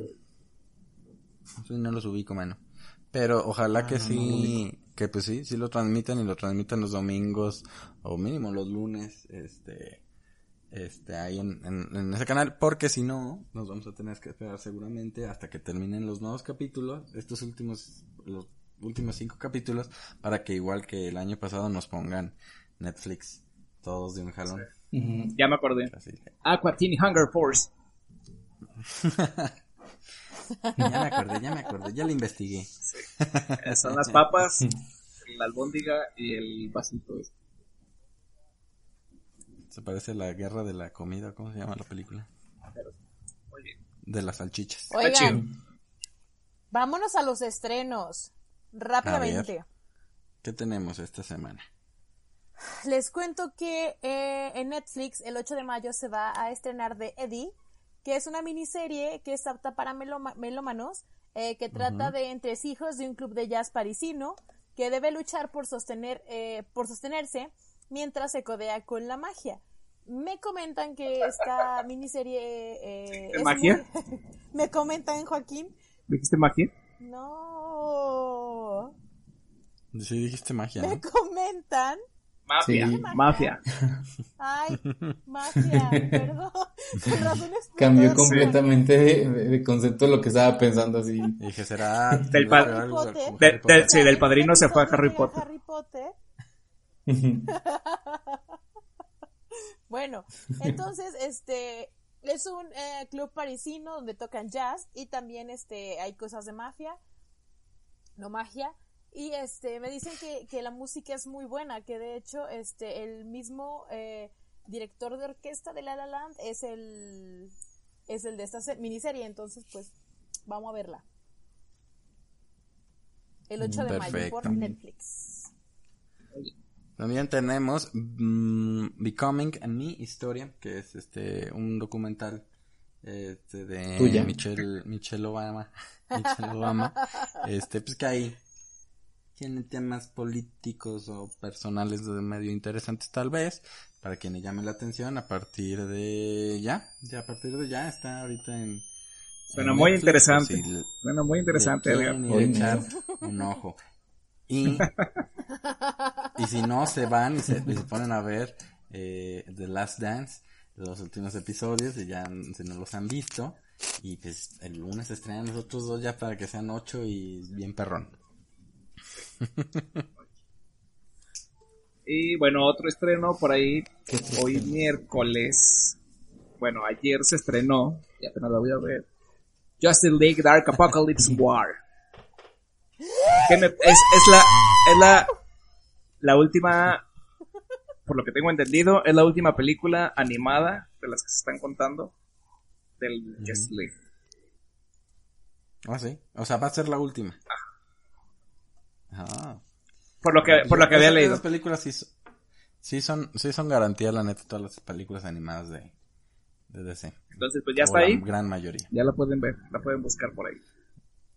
Sí, no los ubico, mano. Pero ojalá que sí, que pues sí, sí lo transmitan y lo transmitan los domingos o mínimo los lunes, este, este, ahí en, en, en ese canal, porque si no, nos vamos a tener que esperar seguramente hasta que terminen los nuevos capítulos, estos últimos, los últimos cinco capítulos, para que igual que el año pasado nos pongan Netflix, todos de un jalón. Ya me acordé. Así Aqua Teen Hunger Force. ya me acordé, ya me acordé, ya lo investigué. Eh, Son las papas, la albóndiga y el vasito. este. Se parece a la guerra de la comida, ¿cómo se llama la película? Muy bien. De las salchichas. Está Oigan, chido. vámonos a los estrenos. Rápidamente. ¿Qué tenemos esta semana? Les cuento que eh, en Netflix el 8 de mayo se va a estrenar The Eddie, que es una miniserie que es apta para meloma- melómanos, eh, que trata de entresijos de un club de jazz parisino que debe luchar por sostener, eh, por sostenerse mientras se codea con la magia. Me comentan que esta miniserie eh, ¿De es magia? muy- Me comentan, Joaquín. ¿Dijiste magia? No. Sí, dijiste magia, Me ¿no? comentan Mafia. Sí. Mafia. Ay, magia, perdón. Cambió completamente de, concepto lo que estaba pensando así. Dije, será... Del pa- Harry como Potter. Harry De- Potter. de- sí, del padrino se fue a Harry Potter. Harry Potter. Bueno, entonces, este, es un eh, club parisino donde tocan jazz y también, este, hay cosas de mafia, no magia. Y este, me dicen que, que la música es muy buena, que de hecho, este, el mismo eh, director de orquesta de La La Land es el, es el de esta se- miniserie, entonces, pues, vamos a verla. El 8 de mayo por Perfecto. Netflix. También tenemos mm, Becoming a Me Historia, que es este un documental este de Tuya. Michelle Michelle Obama, Michelle Obama, este pues que ahí tiene temas políticos o personales de medio interesantes tal vez para quienes llamen la atención a partir de ya, ya a partir de ya está ahorita en Suena en muy Netflix, interesante. le- Suena muy interesante, le un ojo. Y, y si no, se van y se, y se ponen a ver eh, The Last Dance, los últimos episodios, y ya si no los han visto. Y pues el lunes se estrenan los otros dos ya para que sean ocho y bien perrón. Y bueno, otro estreno por ahí, ¿Qué otro hoy estreno? miércoles. Bueno, ayer se estrenó, ya apenas la voy a ver. Justice League Dark Apocalypse War. Que me- es, es la, es la, la última, por lo que tengo entendido, es la última película animada de las que se están contando del Justice League. Ah, sí. O sea, va a ser la última. Ah. Por lo que, por lo que había leído. Esas películas sí, sí son, sí son garantía, la neta, todas las películas animadas de, de DC. Entonces, pues ya O está la ahí. gran mayoría. Ya la pueden ver, la pueden buscar por ahí.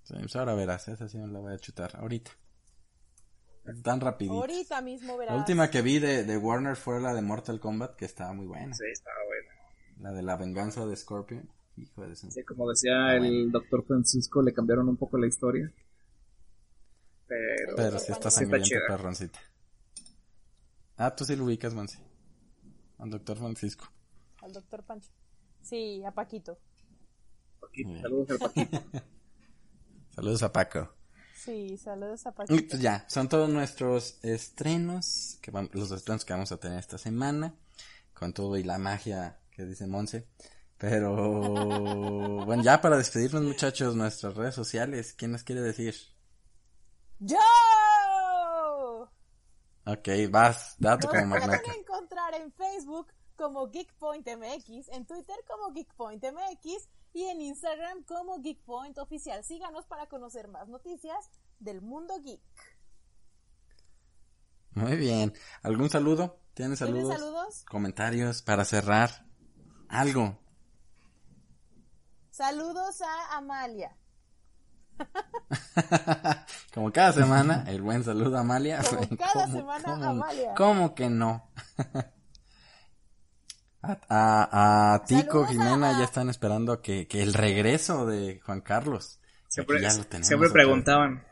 Sí, pues ahora verás, esa sí me la voy a chutar ahorita. Tan rapidito. Ahorita mismo verás. La última que vi de, de Warner fue la de Mortal Kombat, que estaba muy buena. Sí, estaba bueno. La de la venganza de Scorpion. Hijo de. Sí, como decía el doctor Francisco, le cambiaron un poco la historia. Pero, Pero sí está sangrienta, perroncita. Ah, tú sí lo ubicas, Monsi. Al doctor Francisco. Al doctor Pancho. Sí, a Paquito. Paquito, saludos al Paquito. Saludos a Paco. Sí, saludos a Y Paquito. ya, son todos nuestros estrenos, que los estrenos que vamos a tener esta semana, con todo y la magia que dice Monse. Pero bueno, ya para despedirnos muchachos, nuestras redes sociales, ¿quién nos quiere decir? ¡Yo! Ok, vas, date Nos como pueden magnaca. encontrar en Facebook como GeekPointMX, en Twitter como GeekPointMX y en Instagram como GeekPoint Oficial. Síganos para conocer más noticias del mundo geek. Muy bien. ¿Algún saludo? ¿Tienes ¿Tienen saludos? saludos? Comentarios para cerrar. Algo. Saludos a Amalia. Como cada semana, el buen saludo a Amalia. Como cada ¿Cómo- semana, cómo- Amalia. ¿Cómo que no? A, a, a Tico, Jimena, a- ya están esperando que, que el regreso de Juan Carlos. Siempre, ya lo tenemos siempre preguntaban.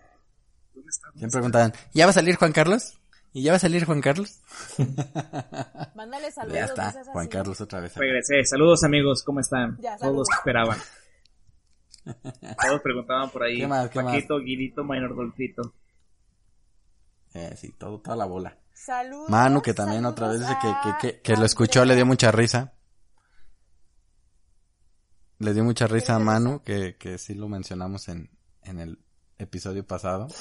¿Dónde está? Siempre preguntaban, ¿ya va a salir Juan Carlos? ¿Y ya va a salir Juan Carlos? Mándale saludos. ya está, Juan así. Carlos otra vez. Regresé. Saludos amigos, ¿cómo están? Ya, Todos esperaban. Todos preguntaban por ahí. ¿Qué más, qué más? Paquito, Guirito, Minor Dolfito. Eh, sí, todo, toda la bola. Saludos. Manu, que también otra vez saludos dice que, que, que, que lo escuchó, le dio mucha risa. Le dio mucha risa a Manu, que, que sí lo mencionamos en, en el episodio pasado.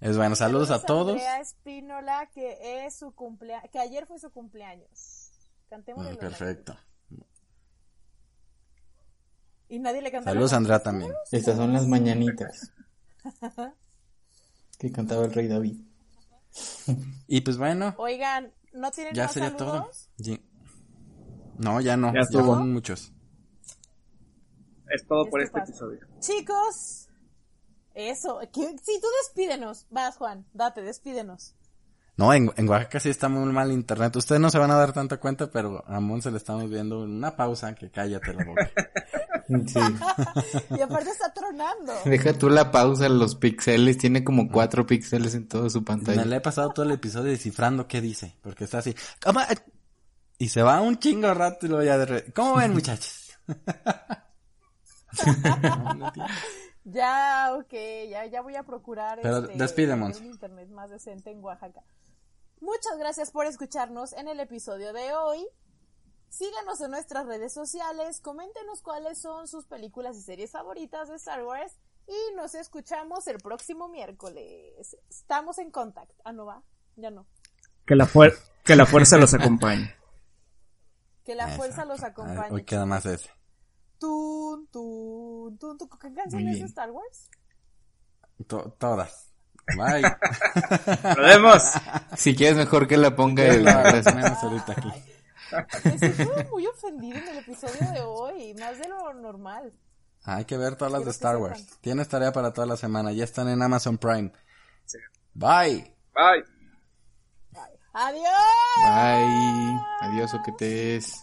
es bueno, saludos a todos. Andrea Espínola, que es su cumplea que ayer fue su cumpleaños. Cantemos Mm, Perfecto. Y nadie le canta. Saludos a Andrea también. Estas son las mañanitas. Que cantaba el rey David. Y pues bueno, Oigan, ¿no tienen ya más sería todo. saludos? Ye- No, ya no, Ya ya, estuvo. son muchos. Es todo por este pasa. episodio. Chicos, eso. que- Sí, tú despídenos. Vas, Juan, date, despídenos. No, en, en Oaxaca sí está muy mal internet. Ustedes no se van a dar tanta cuenta, pero a Monse le estamos viendo una pausa que cállate la boca. Sí. Y aparte está tronando. Deja tú la pausa, los píxeles. Tiene como cuatro píxeles en toda su Me pantalla. le he pasado todo el episodio descifrando qué dice, porque está así. ¿Cómo? Y se va un chingo rato y luego ya de re- ¿Cómo ven, muchachos? Ya, ok, ya, ya voy a procurar Pero este, un internet más decente en Oaxaca. Muchas gracias por escucharnos en el episodio de hoy. Síganos en nuestras redes sociales, coméntenos cuáles son sus películas y series favoritas de Star Wars y nos escuchamos el próximo miércoles. Estamos en contact. Ah, no va, ya no. Que la, fuer- que la fuerza los acompañe. Que la Eso. fuerza los acompañe. Hoy queda más ese. Tun, tun, tun, tun. ¿Qué canción es de. Star Wars? To- todas. Bye. ¡Nos vemos! Si quieres mejor que la ponga el... Ahorita aquí. Me siento muy ofendido en el episodio de hoy, más de lo normal. Hay que ver todas las Quiero de Star sepan. Wars. Tienes tarea para toda la semana. Ya están en Amazon Prime. Bye. Bye. ¡Adiós! Bye. Adiós, oquetes.